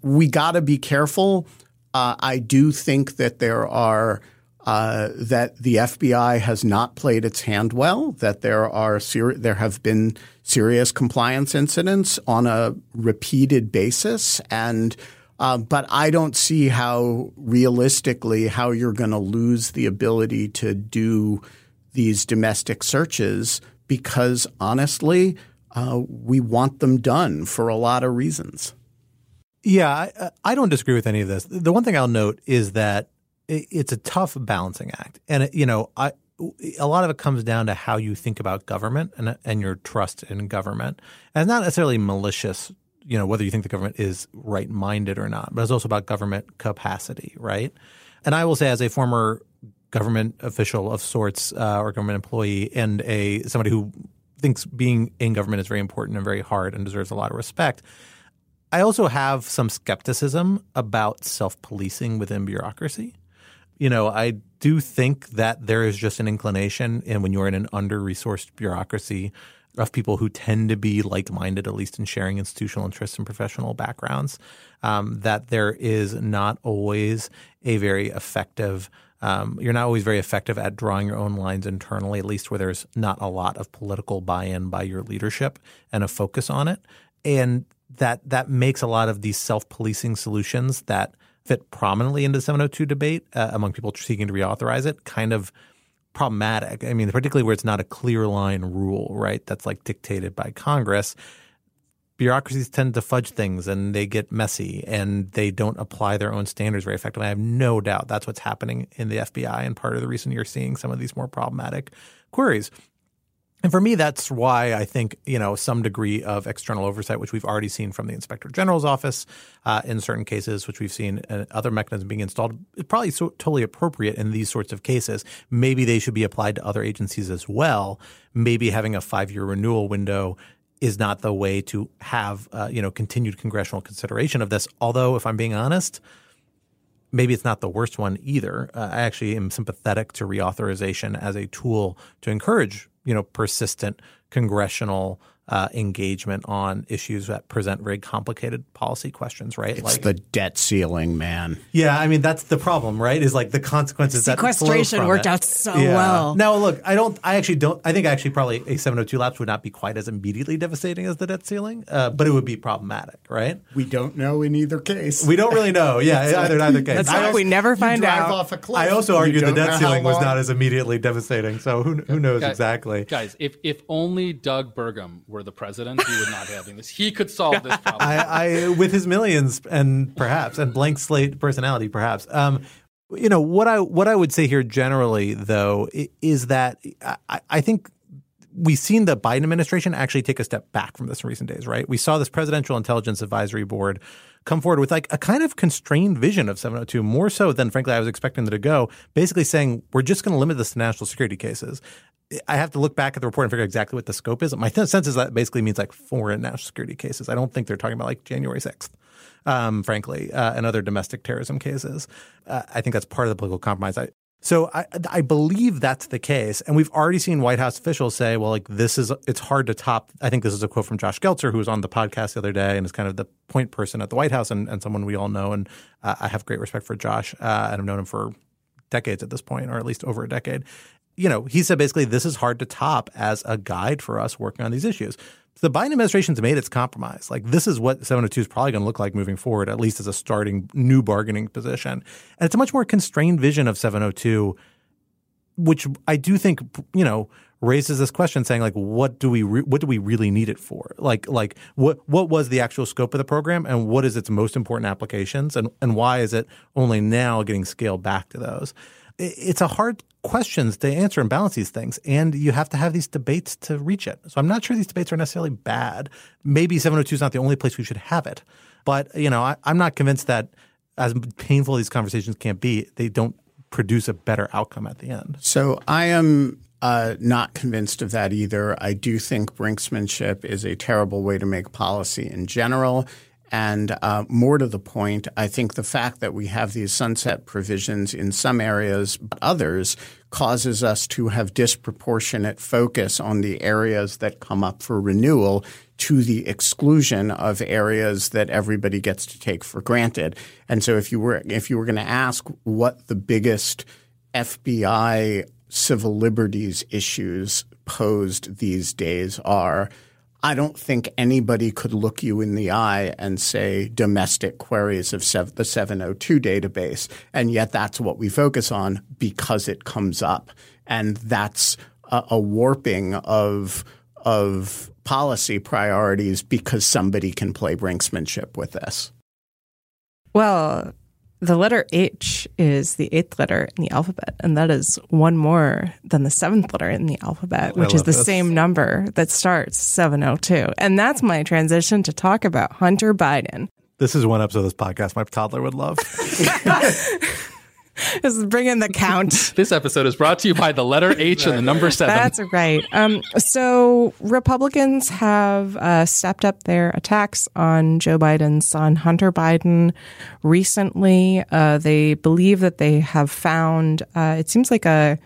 we got to be careful. Uh, I do think that there are uh, that the FBI has not played its hand well. That there are there have been serious compliance incidents on a repeated basis, and uh, but I don't see how realistically how you're going to lose the ability to do these domestic searches because honestly, uh, we want them done for a lot of reasons. Yeah, I, I, don't disagree with any of this. The one thing I'll note is that it's a tough balancing act, and you know, I a lot of it comes down to how you think about government and and your trust in government, and it's not necessarily malicious. You know whether you think the government is right minded or not, but it's also about government capacity, right? And I will say, as a former government official of sorts uh, or government employee and a somebody who thinks being in government is very important and very hard and deserves a lot of respect. I also have some skepticism about self-policing within bureaucracy. You know, I do think that there is just an inclination, and when you're in an under-resourced bureaucracy, of people who tend to be like-minded, at least in sharing institutional interests and professional backgrounds, um, that there is not always a very effective um, you're not always very effective at drawing your own lines internally, at least where there's not a lot of political buy-in by your leadership and a focus on it. And that that makes a lot of these self-policing solutions that fit prominently into the 702 debate uh, among people seeking to reauthorize it kind of problematic. I mean, particularly where it's not a clear line rule, right? That's like dictated by Congress bureaucracies tend to fudge things and they get messy and they don't apply their own standards very effectively. I have no doubt that's what's happening in the FBI and part of the reason you're seeing some of these more problematic queries. And for me, that's why I think you know some degree of external oversight, which we've already seen from the Inspector General's office uh, in certain cases, which we've seen uh, other mechanisms being installed, is probably so, totally appropriate in these sorts of cases. Maybe they should be applied to other agencies as well. Maybe having a five-year renewal window is not the way to have uh, you know continued congressional consideration of this. Although, if I'm being honest, maybe it's not the worst one either. Uh, I actually am sympathetic to reauthorization as a tool to encourage you know persistent congressional uh, engagement on issues that present very complicated policy questions, right? It's like, the debt ceiling, man. Yeah, I mean that's the problem, right? Is like the consequences sequestration that worked it. out so yeah. well. Now, look, I don't. I actually don't. I think actually probably a 702 lapse would not be quite as immediately devastating as the debt ceiling, uh, but it would be problematic, right? We don't know in either case. We don't really know. Yeah, *laughs* either in either case. That's why we never find out. Off a cliff, I also argue the debt ceiling was not as immediately devastating. So who who knows Guys- exactly? Guys, if if only Doug Burgum were the president, he would not be having this. He could solve this *laughs* problem. I, I with his millions and perhaps and blank slate personality perhaps. Um, you know what I what I would say here generally though is that I, I think we've seen the Biden administration actually take a step back from this in recent days, right? We saw this Presidential Intelligence Advisory Board come forward with like a kind of constrained vision of 702, more so than frankly I was expecting them to go, basically saying we're just going to limit this to national security cases. I have to look back at the report and figure out exactly what the scope is. My sense is that basically means like foreign national security cases. I don't think they're talking about like January 6th. Um, frankly, uh, and other domestic terrorism cases. Uh, I think that's part of the political compromise. I, so I, I believe that's the case, and we've already seen White House officials say, "Well, like this is it's hard to top." I think this is a quote from Josh Geltzer, who was on the podcast the other day, and is kind of the point person at the White House, and, and someone we all know, and uh, I have great respect for Josh, uh, and I've known him for decades at this point, or at least over a decade. You know, he said basically this is hard to top as a guide for us working on these issues. The Biden administration's made its compromise. Like this is what 702 is probably going to look like moving forward, at least as a starting new bargaining position. And it's a much more constrained vision of 702, which I do think you know raises this question, saying like, what do we re- what do we really need it for? Like like what what was the actual scope of the program, and what is its most important applications, and and why is it only now getting scaled back to those? It's a hard questions to answer and balance these things, and you have to have these debates to reach it. So I'm not sure these debates are necessarily bad. Maybe 702 is not the only place we should have it, but you know I, I'm not convinced that as painful these conversations can be, they don't produce a better outcome at the end. So I am uh, not convinced of that either. I do think brinksmanship is a terrible way to make policy in general. And uh, more to the point, I think the fact that we have these sunset provisions in some areas, but others, causes us to have disproportionate focus on the areas that come up for renewal to the exclusion of areas that everybody gets to take for granted. And so if you were if you were going to ask what the biggest FBI civil liberties issues posed these days are, I don't think anybody could look you in the eye and say domestic queries of sev- the 702 database. And yet that's what we focus on because it comes up. And that's a, a warping of, of policy priorities because somebody can play brinksmanship with this. Well, The letter H is the eighth letter in the alphabet, and that is one more than the seventh letter in the alphabet, which is the this. same number that starts 702. And that's my transition to talk about Hunter Biden. This is one episode of this podcast my toddler would love. *laughs* *laughs* This is bringing the count. *laughs* This episode is brought to you by the letter H and the number seven. That's right. Um, so Republicans have uh, stepped up their attacks on Joe Biden's son, Hunter Biden, recently. Uh, they believe that they have found, uh, it seems like a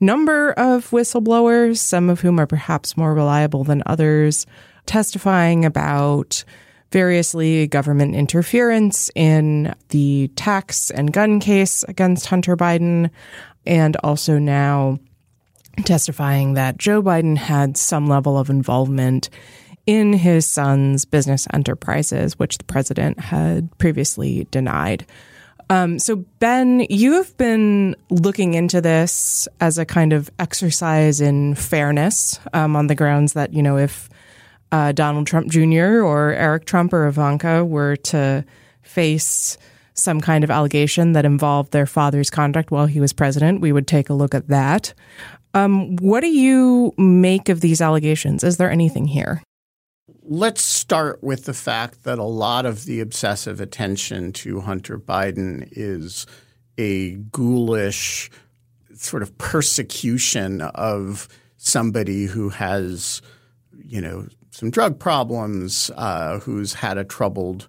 number of whistleblowers, some of whom are perhaps more reliable than others, testifying about variously government interference in the tax and gun case against Hunter Biden, and also now testifying that Joe Biden had some level of involvement in his son's business enterprises, which the president had previously denied. Um, so, Ben, you have been looking into this as a kind of exercise in fairness um, on the grounds that, you know, if uh, Donald Trump Jr. or Eric Trump or Ivanka were to face some kind of allegation that involved their father's conduct while he was president, we would take a look at that. Um, what do you make of these allegations? Is there anything here? Let's start with the fact that a lot of the obsessive attention to Hunter Biden is a ghoulish sort of persecution of somebody who has, you know, some drug problems, uh, who's had a troubled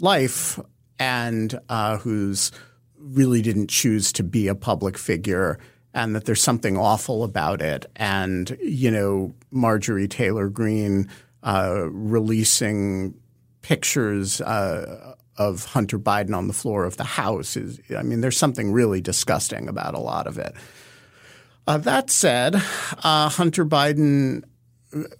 life, and uh, who's really didn't choose to be a public figure, and that there's something awful about it. And you know, Marjorie Taylor Greene uh, releasing pictures uh, of Hunter Biden on the floor of the House is, I mean, there's something really disgusting about a lot of it. Uh, that said, uh, Hunter Biden,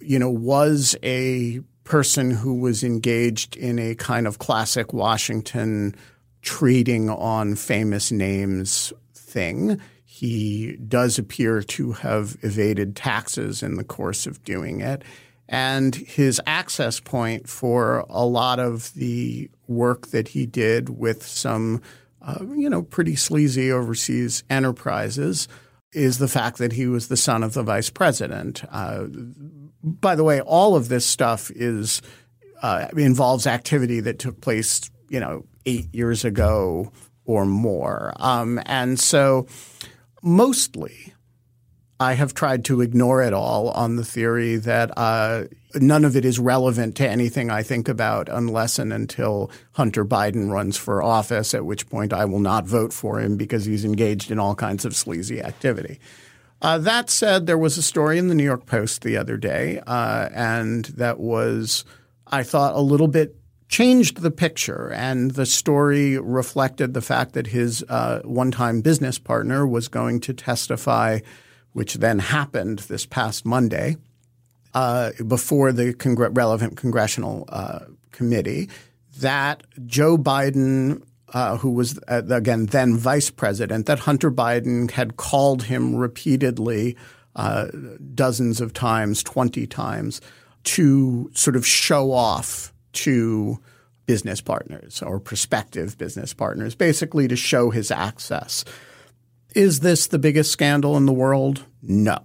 you know, was a person who was engaged in a kind of classic Washington trading on famous names thing. He does appear to have evaded taxes in the course of doing it. And his access point for a lot of the work that he did with some, uh, you know, pretty sleazy overseas enterprises is the fact that he was the son of the vice president. Uh, by the way, all of this stuff is uh, involves activity that took place, you know, eight years ago or more, um, and so mostly I have tried to ignore it all on the theory that uh, none of it is relevant to anything I think about unless and until Hunter Biden runs for office, at which point I will not vote for him because he's engaged in all kinds of sleazy activity. Uh, that said, there was a story in the New York Post the other day, uh, and that was, I thought, a little bit changed the picture. And the story reflected the fact that his uh, one time business partner was going to testify which then happened this past Monday uh, before the congr- relevant congressional uh, committee, that Joe Biden, uh, who was uh, again then vice president, that Hunter Biden had called him repeatedly, uh, dozens of times, 20 times, to sort of show off to business partners or prospective business partners, basically to show his access. Is this the biggest scandal in the world? No.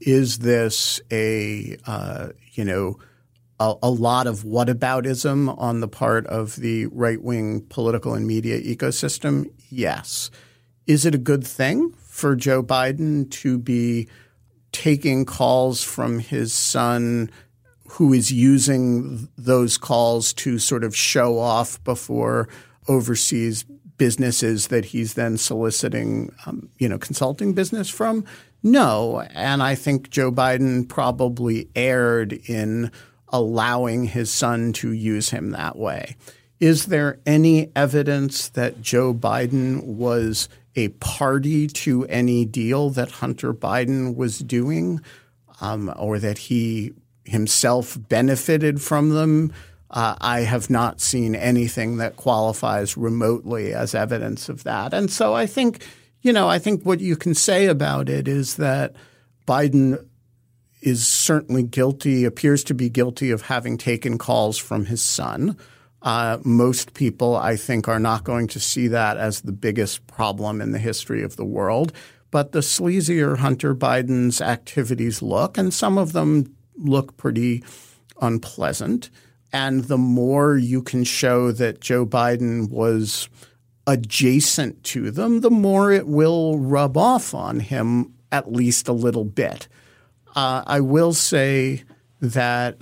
Is this a uh, you know a, a, lot of whataboutism on the part of the right wing political and media ecosystem? Yes. Is it a good thing for Joe Biden to be taking calls from his son? Who is using those calls to sort of show off before overseas businesses that he's then soliciting, um, you know, consulting business from? No. And I think Joe Biden probably erred in allowing his son to use him that way. Is there any evidence that Joe Biden was a party to any deal that Hunter Biden was doing um, or that he himself benefited from them? Uh, I have not seen anything that qualifies remotely as evidence of that. And so I think, you know, I think what you can say about it is that Biden is certainly guilty, appears to be guilty of having taken calls from his son. Uh, most people, I think, are not going to see that as the biggest problem in the history of the world. But the sleazier Hunter Biden's activities look, and some of them look pretty unpleasant. And the more you can show that Joe Biden was adjacent to them, the more it will rub off on him at least a little bit. Uh, I will say that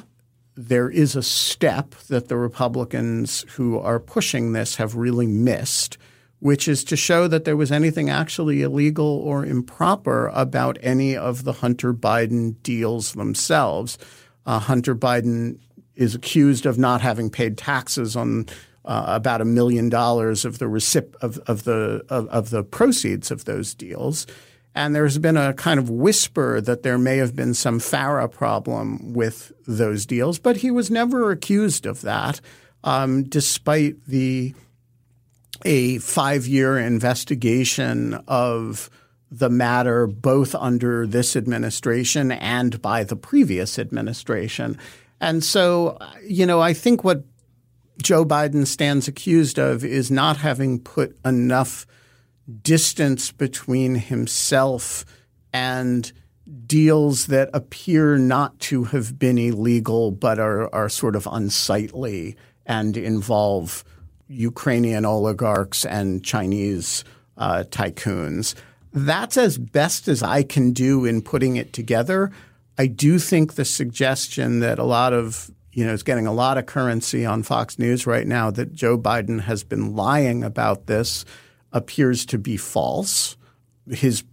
there is a step that the Republicans who are pushing this have really missed, which is to show that there was anything actually illegal or improper about any of the Hunter Biden deals themselves. Uh, Hunter Biden is accused of not having paid taxes on uh, about a million dollars of the recip- of, of the of, of the proceeds of those deals. And there's been a kind of whisper that there may have been some FARA problem with those deals, but he was never accused of that, um, despite the a five year investigation of the matter both under this administration and by the previous administration. And so, you know, I think what Joe Biden stands accused of is not having put enough distance between himself and deals that appear not to have been illegal but are, are sort of unsightly and involve Ukrainian oligarchs and Chinese uh, tycoons. That's as best as I can do in putting it together. I do think the suggestion that a lot of you know is getting a lot of currency on Fox News right now that Joe Biden has been lying about this appears to be false. His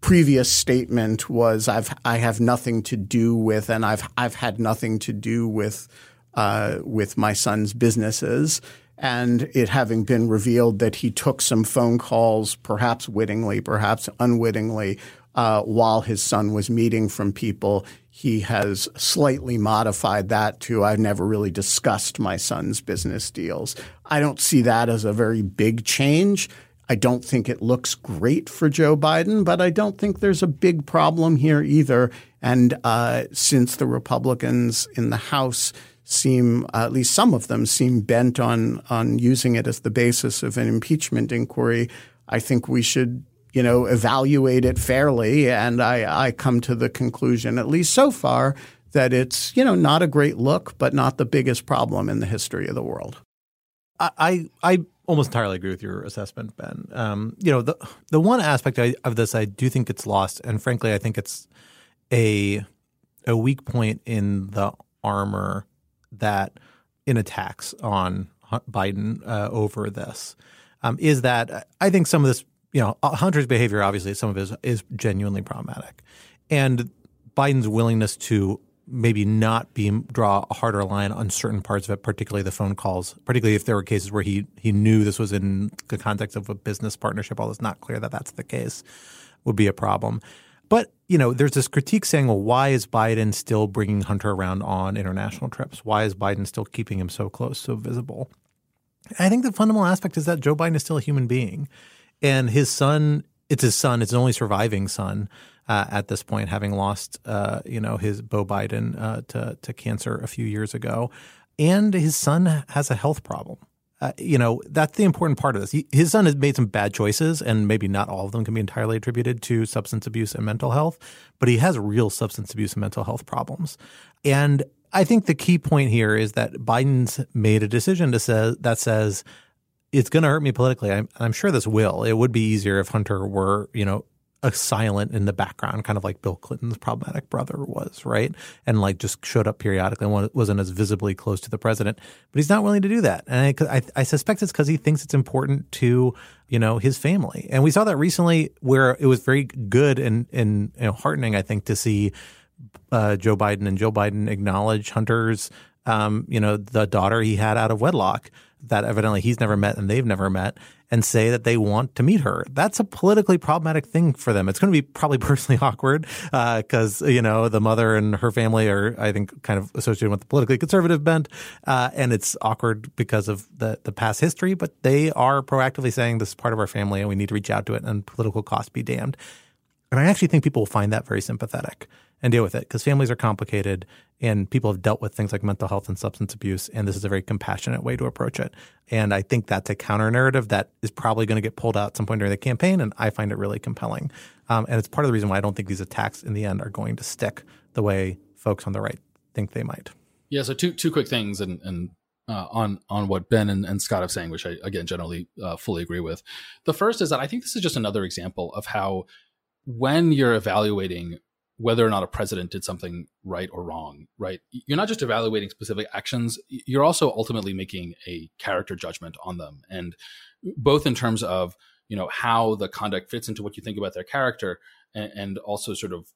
previous statement was I've I have nothing to do with and I've I've had nothing to do with uh, with my son's businesses and it having been revealed that he took some phone calls, perhaps wittingly, perhaps unwittingly, uh, while his son was meeting from people, he has slightly modified that to I've never really discussed my son's business deals. I don't see that as a very big change. I don't think it looks great for Joe Biden, but I don't think there's a big problem here either. And uh, since the Republicans in the House seem, uh, at least some of them, seem bent on on using it as the basis of an impeachment inquiry, I think we should, you know, evaluate it fairly. And I, I come to the conclusion, at least so far, that it's you know not a great look, but not the biggest problem in the history of the world. I I almost entirely agree with your assessment, Ben. Um, you know, the the one aspect of this I do think it's lost, and frankly, I think it's a a weak point in the armor that in attacks on Biden uh, over this um, is that I think some of this, you know, Hunter's behavior obviously some of it is, is genuinely problematic, and Biden's willingness to maybe not be draw a harder line on certain parts of it, particularly the phone calls, particularly if there were cases where he he knew this was in the context of a business partnership, although it's not clear that that's the case, would be a problem. But you know, there's this critique saying, well, why is Biden still bringing Hunter around on international trips? Why is Biden still keeping him so close, so visible? I think the fundamental aspect is that Joe Biden is still a human being, and his son. It's his son. It's his only surviving son uh, at this point, having lost, uh, you know, his Beau Biden uh, to to cancer a few years ago, and his son has a health problem. Uh, you know, that's the important part of this. He, his son has made some bad choices, and maybe not all of them can be entirely attributed to substance abuse and mental health, but he has real substance abuse and mental health problems. And I think the key point here is that Biden's made a decision to say, that says it's going to hurt me politically. I'm, I'm sure this will. It would be easier if Hunter were, you know, a silent in the background, kind of like Bill Clinton's problematic brother was, right? And like just showed up periodically and wasn't as visibly close to the president. But he's not willing to do that. And I, I, I suspect it's because he thinks it's important to, you know, his family. And we saw that recently where it was very good and, and you know, heartening, I think, to see uh, Joe Biden and Joe Biden acknowledge Hunter's, um, you know, the daughter he had out of wedlock that evidently he's never met and they've never met and say that they want to meet her. That's a politically problematic thing for them. It's going to be probably *laughs* personally awkward because, uh, you know, the mother and her family are, I think, kind of associated with the politically conservative bent. Uh, and it's awkward because of the, the past history, but they are proactively saying this is part of our family and we need to reach out to it and political cost be damned. And I actually think people will find that very sympathetic and deal with it because families are complicated and people have dealt with things like mental health and substance abuse. And this is a very compassionate way to approach it. And I think that's a counter narrative that is probably going to get pulled out at some point during the campaign. And I find it really compelling. Um, and it's part of the reason why I don't think these attacks in the end are going to stick the way folks on the right think they might. Yeah. So two two quick things, and and uh, on on what Ben and, and, Scott are saying, which I again generally uh, fully agree with. The first is that I think this is just another example of how when you're evaluating whether or not a president did something right or wrong, right? You're not just evaluating specific actions, you're also ultimately making a character judgment on them. And both in terms of, you know, how the conduct fits into what you think about their character and, and also sort of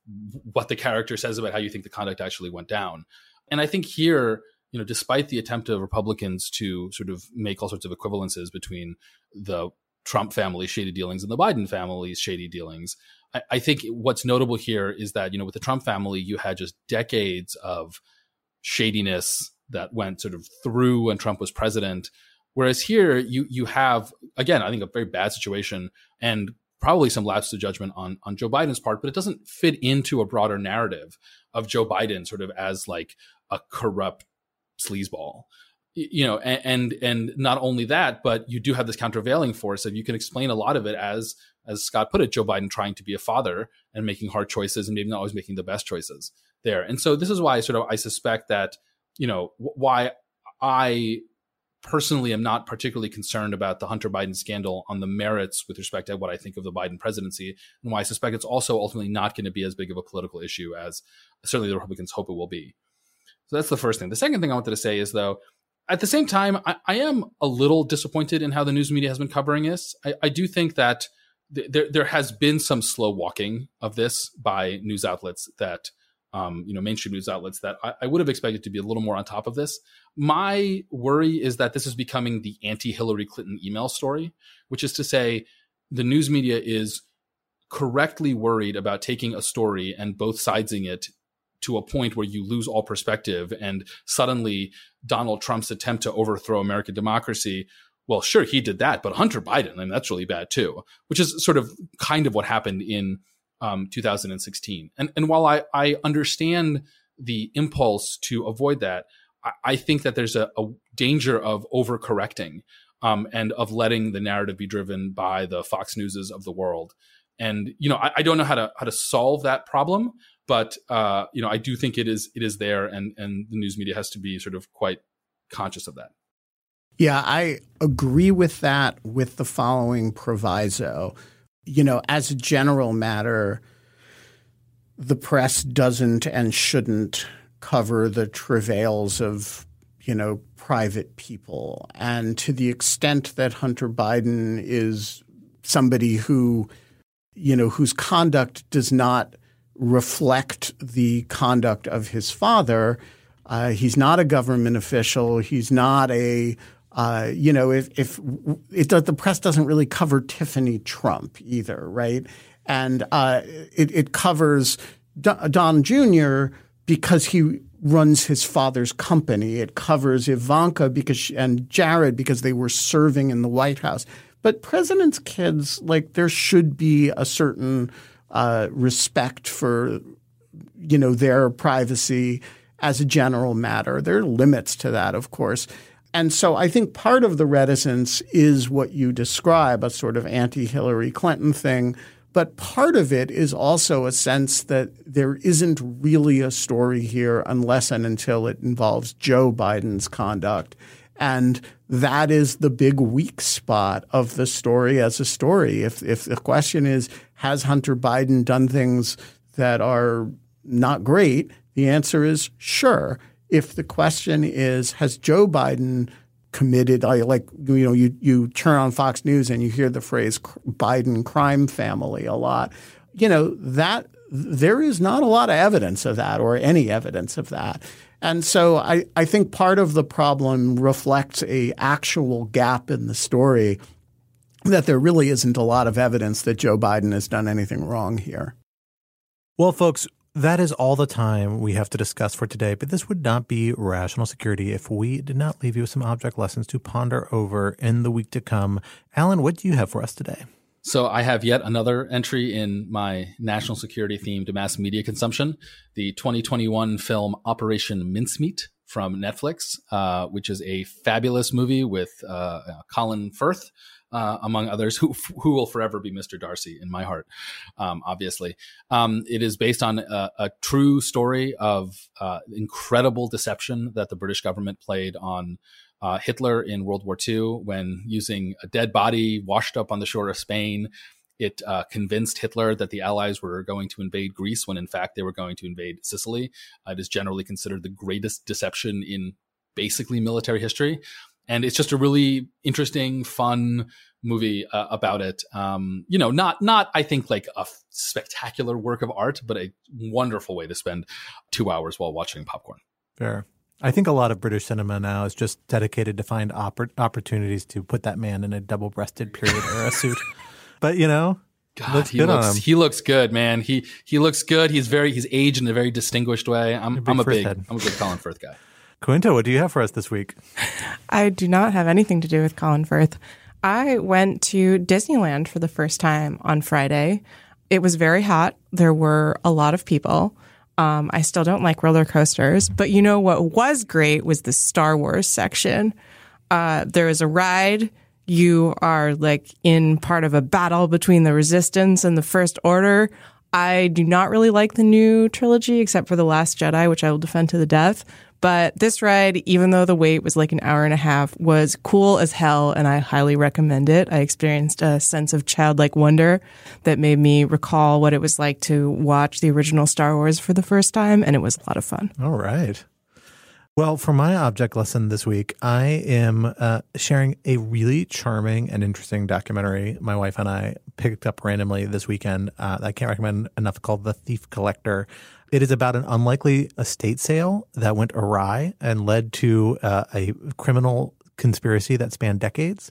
what the character says about how you think the conduct actually went down. And I think here, you know, despite the attempt of Republicans to sort of make all sorts of equivalences between the Trump family shady dealings and the Biden family's shady dealings, I, I think what's notable here is that, you know, with the Trump family, you had just decades of shadiness that went sort of through when Trump was president. Whereas here, you you have again, I think a very bad situation and probably some lapse of judgment on on Joe Biden's part, but it doesn't fit into a broader narrative of Joe Biden sort of as like a corrupt sleazeball you know and, and, not only that but you do have this countervailing force of you can explain a lot of it as as scott put it joe biden trying to be a father and making hard choices and maybe not always making the best choices there. And so this is why sort of i suspect that you know why i personally am not particularly concerned about the hunter biden scandal on the merits with respect to what i think of the biden presidency and why i suspect it's also ultimately not going to be as big of a political issue as certainly the republicans hope it will be. So that's the first thing. The second thing i wanted to say is though at the same time, I, I, am a little disappointed in how the news media has been covering this. I, I do think that th- there there has been some slow walking of this by news outlets that um, you know mainstream news outlets that I, I, would have expected to be a little more on top of this. My worry is that this is becoming the anti-Hillary Clinton email story, which is to say, the news media is correctly worried about taking a story and both sidesing it to a point where you lose all perspective and suddenly Donald Trump's attempt to overthrow American democracy well, sure, he did that, but Hunter Biden, I mean, that's really bad too, which is sort of kind of what happened in um, 2016. And, and while I, I understand the impulse to avoid that, I, I think that there's a, a danger of overcorrecting um, and of letting the narrative be driven by the Fox Newses of the world. And you know, I, I don't know how to how to solve that problem, but uh, you know, I do think it is it is there, and and the news media has to be sort of quite conscious of that. Yeah, I agree with that. With the following proviso, you know, as a general matter, the press doesn't and shouldn't cover the travails of you know private people, and to the extent that Hunter Biden is somebody who you know whose conduct does not reflect the conduct of his father. Uh, he's not a government official. He's not a uh, you know, if, if it the press doesn't really cover Tiffany Trump either, right? And uh, it, it, covers Don Jr. because he runs his father's company. It covers Ivanka because she, and Jared because they were serving in the White House. But presidents' kids, like, there should be a certain uh, respect for you know their privacy as a general matter. There are limits to that, of course. And so I think part of the reticence is what you describe, a sort of anti Hillary Clinton thing. But part of it is also a sense that there isn't really a story here unless and until it involves Joe Biden's conduct. And that is the big weak spot of the story as a story. If, if the question is, has Hunter Biden done things that are not great? The answer is sure. If the question is, has Joe Biden committed like you know you you turn on Fox News and you hear the phrase Biden crime family a lot you know that there is not a lot of evidence of that or any evidence of that and so I, I think part of the problem reflects a actual gap in the story that there really isn't a lot of evidence that Joe Biden has done anything wrong here. Well, folks, that is all the time we have to discuss for today, but this would not be rational security if we did not leave you with some object lessons to ponder over in the week to come. Alan, what do you have for us today? So I have yet another entry in my national security themed mass media consumption, the 2021 film Operation Mincemeat from Netflix, uh, which is a fabulous movie with uh, Colin Firth, uh, among others, *laughs* who who will forever be Mr. Darcy in my heart. Um, obviously, um, it is based on a, a true story of uh, incredible deception that the British government played on. Uh, Hitler in World War II, when using a dead body washed up on the shore of Spain, it uh, convinced Hitler that the Allies were going to invade Greece when in fact they were going to invade Sicily. Uh, it is generally considered the greatest deception in basically military history and it's just a really interesting, fun movie uh, about it. Um, you know, not not I think like a f- spectacular work of art, but a wonderful way to spend two hours while watching popcorn. Fair. I think a lot of British cinema now is just dedicated to find oppor- opportunities to put that man in a double-breasted period era *laughs* suit. But you know, God, looks he looks he looks good, man. He he looks good. He's very he's aged in a very distinguished way. I'm big I'm a big head. I'm a big Colin Firth guy. Quinta, what do you have for us this week? I do not have anything to do with Colin Firth. I went to Disneyland for the first time on Friday. It was very hot. There were a lot of people. Um, I still don't like roller coasters, but you know what was great was the Star Wars section. Uh, there was a ride. You are like in part of a battle between the Resistance and the First Order. I do not really like the new trilogy except for The Last Jedi, which I will defend to the death. But this ride, even though the wait was like an hour and a half, was cool as hell, and I highly recommend it. I experienced a sense of childlike wonder that made me recall what it was like to watch the original Star Wars for the first time, and it was a lot of fun. All right. Well, for my object lesson this week, I am uh, sharing a really charming and interesting documentary my wife and I picked up randomly this weekend uh, I can't recommend enough called The Thief Collector. It is about an unlikely estate sale that went awry and led to uh, a criminal conspiracy that spanned decades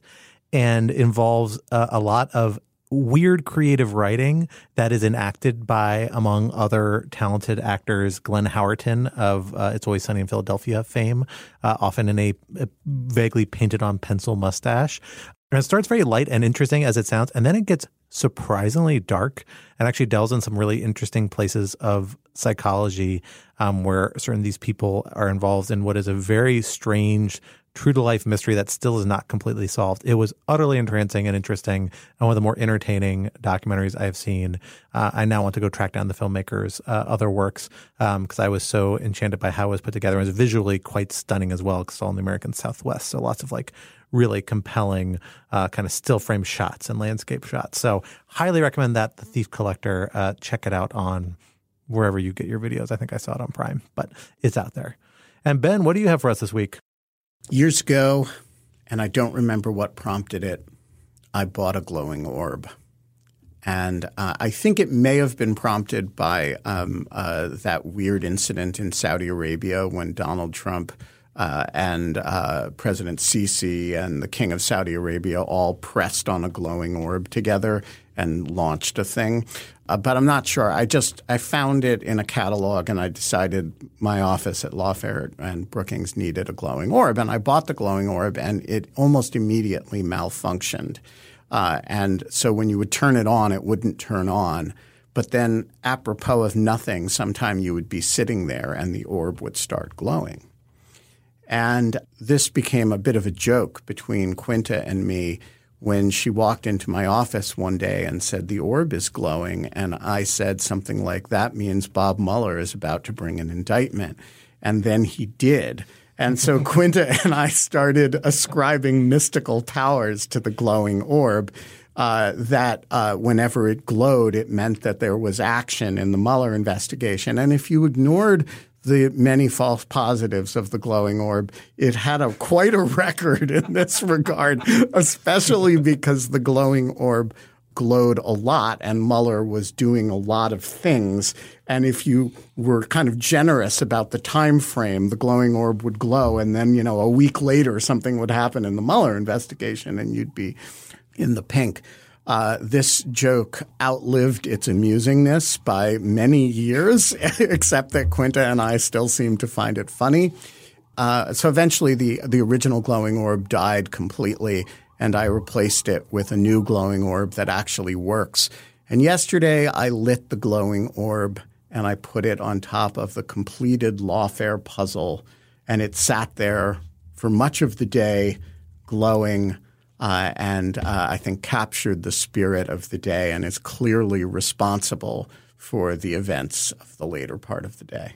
and involves uh, a lot of weird creative writing that is enacted by, among other talented actors, Glenn Howerton of uh, It's Always Sunny in Philadelphia fame, uh, often in a, a vaguely painted on pencil mustache. And it starts very light and interesting as it sounds, and then it gets surprisingly dark and actually delves in some really interesting places of psychology um, where certain these people are involved in what is a very strange true to life mystery that still is not completely solved. It was utterly entrancing and interesting, and one of the more entertaining documentaries I have seen. Uh, I now want to go track down the filmmaker's uh, other works because I was so enchanted by how it was put together. It was visually quite stunning as well because all in the American Southwest. So lots of like really compelling uh, kind of still frame shots and landscape shots. So highly recommend that. The Thief Collector. Uh, check it out on wherever you get your videos. I think I saw it on Prime, but it's out there. And Ben, what do you have for us this week? Years ago, and I don't remember what prompted it, I bought a glowing orb. And uh, I think it may have been prompted by um, uh, that weird incident in Saudi Arabia when Donald Trump uh, and uh, President Sisi and the King of Saudi Arabia all pressed on a glowing orb together and launched a thing. Uh, but I'm not sure. I just I found it in a catalog and I decided my office at Lawfare and Brookings needed a glowing orb, and I bought the glowing orb, and it almost immediately malfunctioned. Uh, and so when you would turn it on, it wouldn't turn on. But then, apropos of nothing, sometime you would be sitting there and the orb would start glowing. And this became a bit of a joke between Quinta and me when she walked into my office one day and said, The orb is glowing. And I said something like, That means Bob Mueller is about to bring an indictment. And then he did. And so *laughs* Quinta and I started ascribing mystical powers to the glowing orb. Uh, that uh, whenever it glowed, it meant that there was action in the Mueller investigation. And if you ignored the many false positives of the glowing orb, it had a quite a record in this *laughs* regard, especially because the glowing orb glowed a lot and Mueller was doing a lot of things. And if you were kind of generous about the time frame, the glowing orb would glow and then, you know, a week later something would happen in the Mueller investigation and you'd be in the pink. Uh, this joke outlived its amusingness by many years, *laughs* except that Quinta and I still seem to find it funny. Uh, so eventually, the the original glowing orb died completely, and I replaced it with a new glowing orb that actually works. And yesterday I lit the glowing orb and I put it on top of the completed lawfare puzzle, and it sat there for much of the day, glowing. Uh, and uh, I think captured the spirit of the day and is clearly responsible for the events of the later part of the day.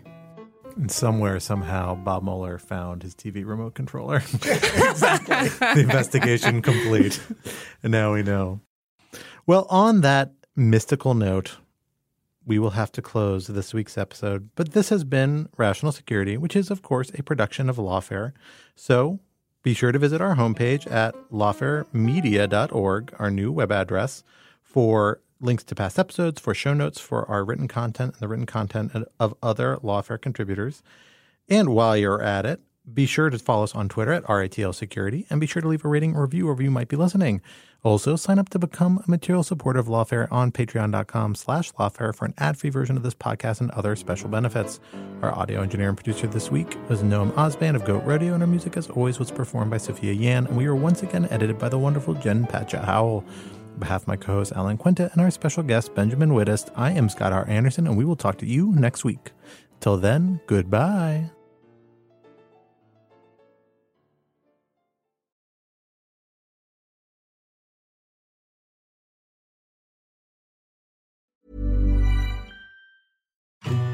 And somewhere, somehow, Bob Mueller found his TV remote controller. *laughs* *laughs* exactly. the investigation complete. And now we know. Well, on that mystical note, we will have to close this week's episode. But this has been Rational Security, which is, of course, a production of Lawfare. So be sure to visit our homepage at lawfaremedia.org, our new web address, for links to past episodes, for show notes for our written content and the written content of other Lawfare contributors. And while you're at it, be sure to follow us on Twitter at RATL Security and be sure to leave a rating or review wherever you might be listening. Also, sign up to become a material supporter of Lawfare on patreon.com slash lawfare for an ad-free version of this podcast and other special benefits. Our audio engineer and producer this week was Noam Osband of Goat Rodeo, and our music, as always, was performed by Sophia Yan, and we were once again edited by the wonderful Jen Patja Howell. On behalf of my co-host Alan Quinta and our special guest Benjamin Wittes, I am Scott R. Anderson, and we will talk to you next week. Till then, goodbye.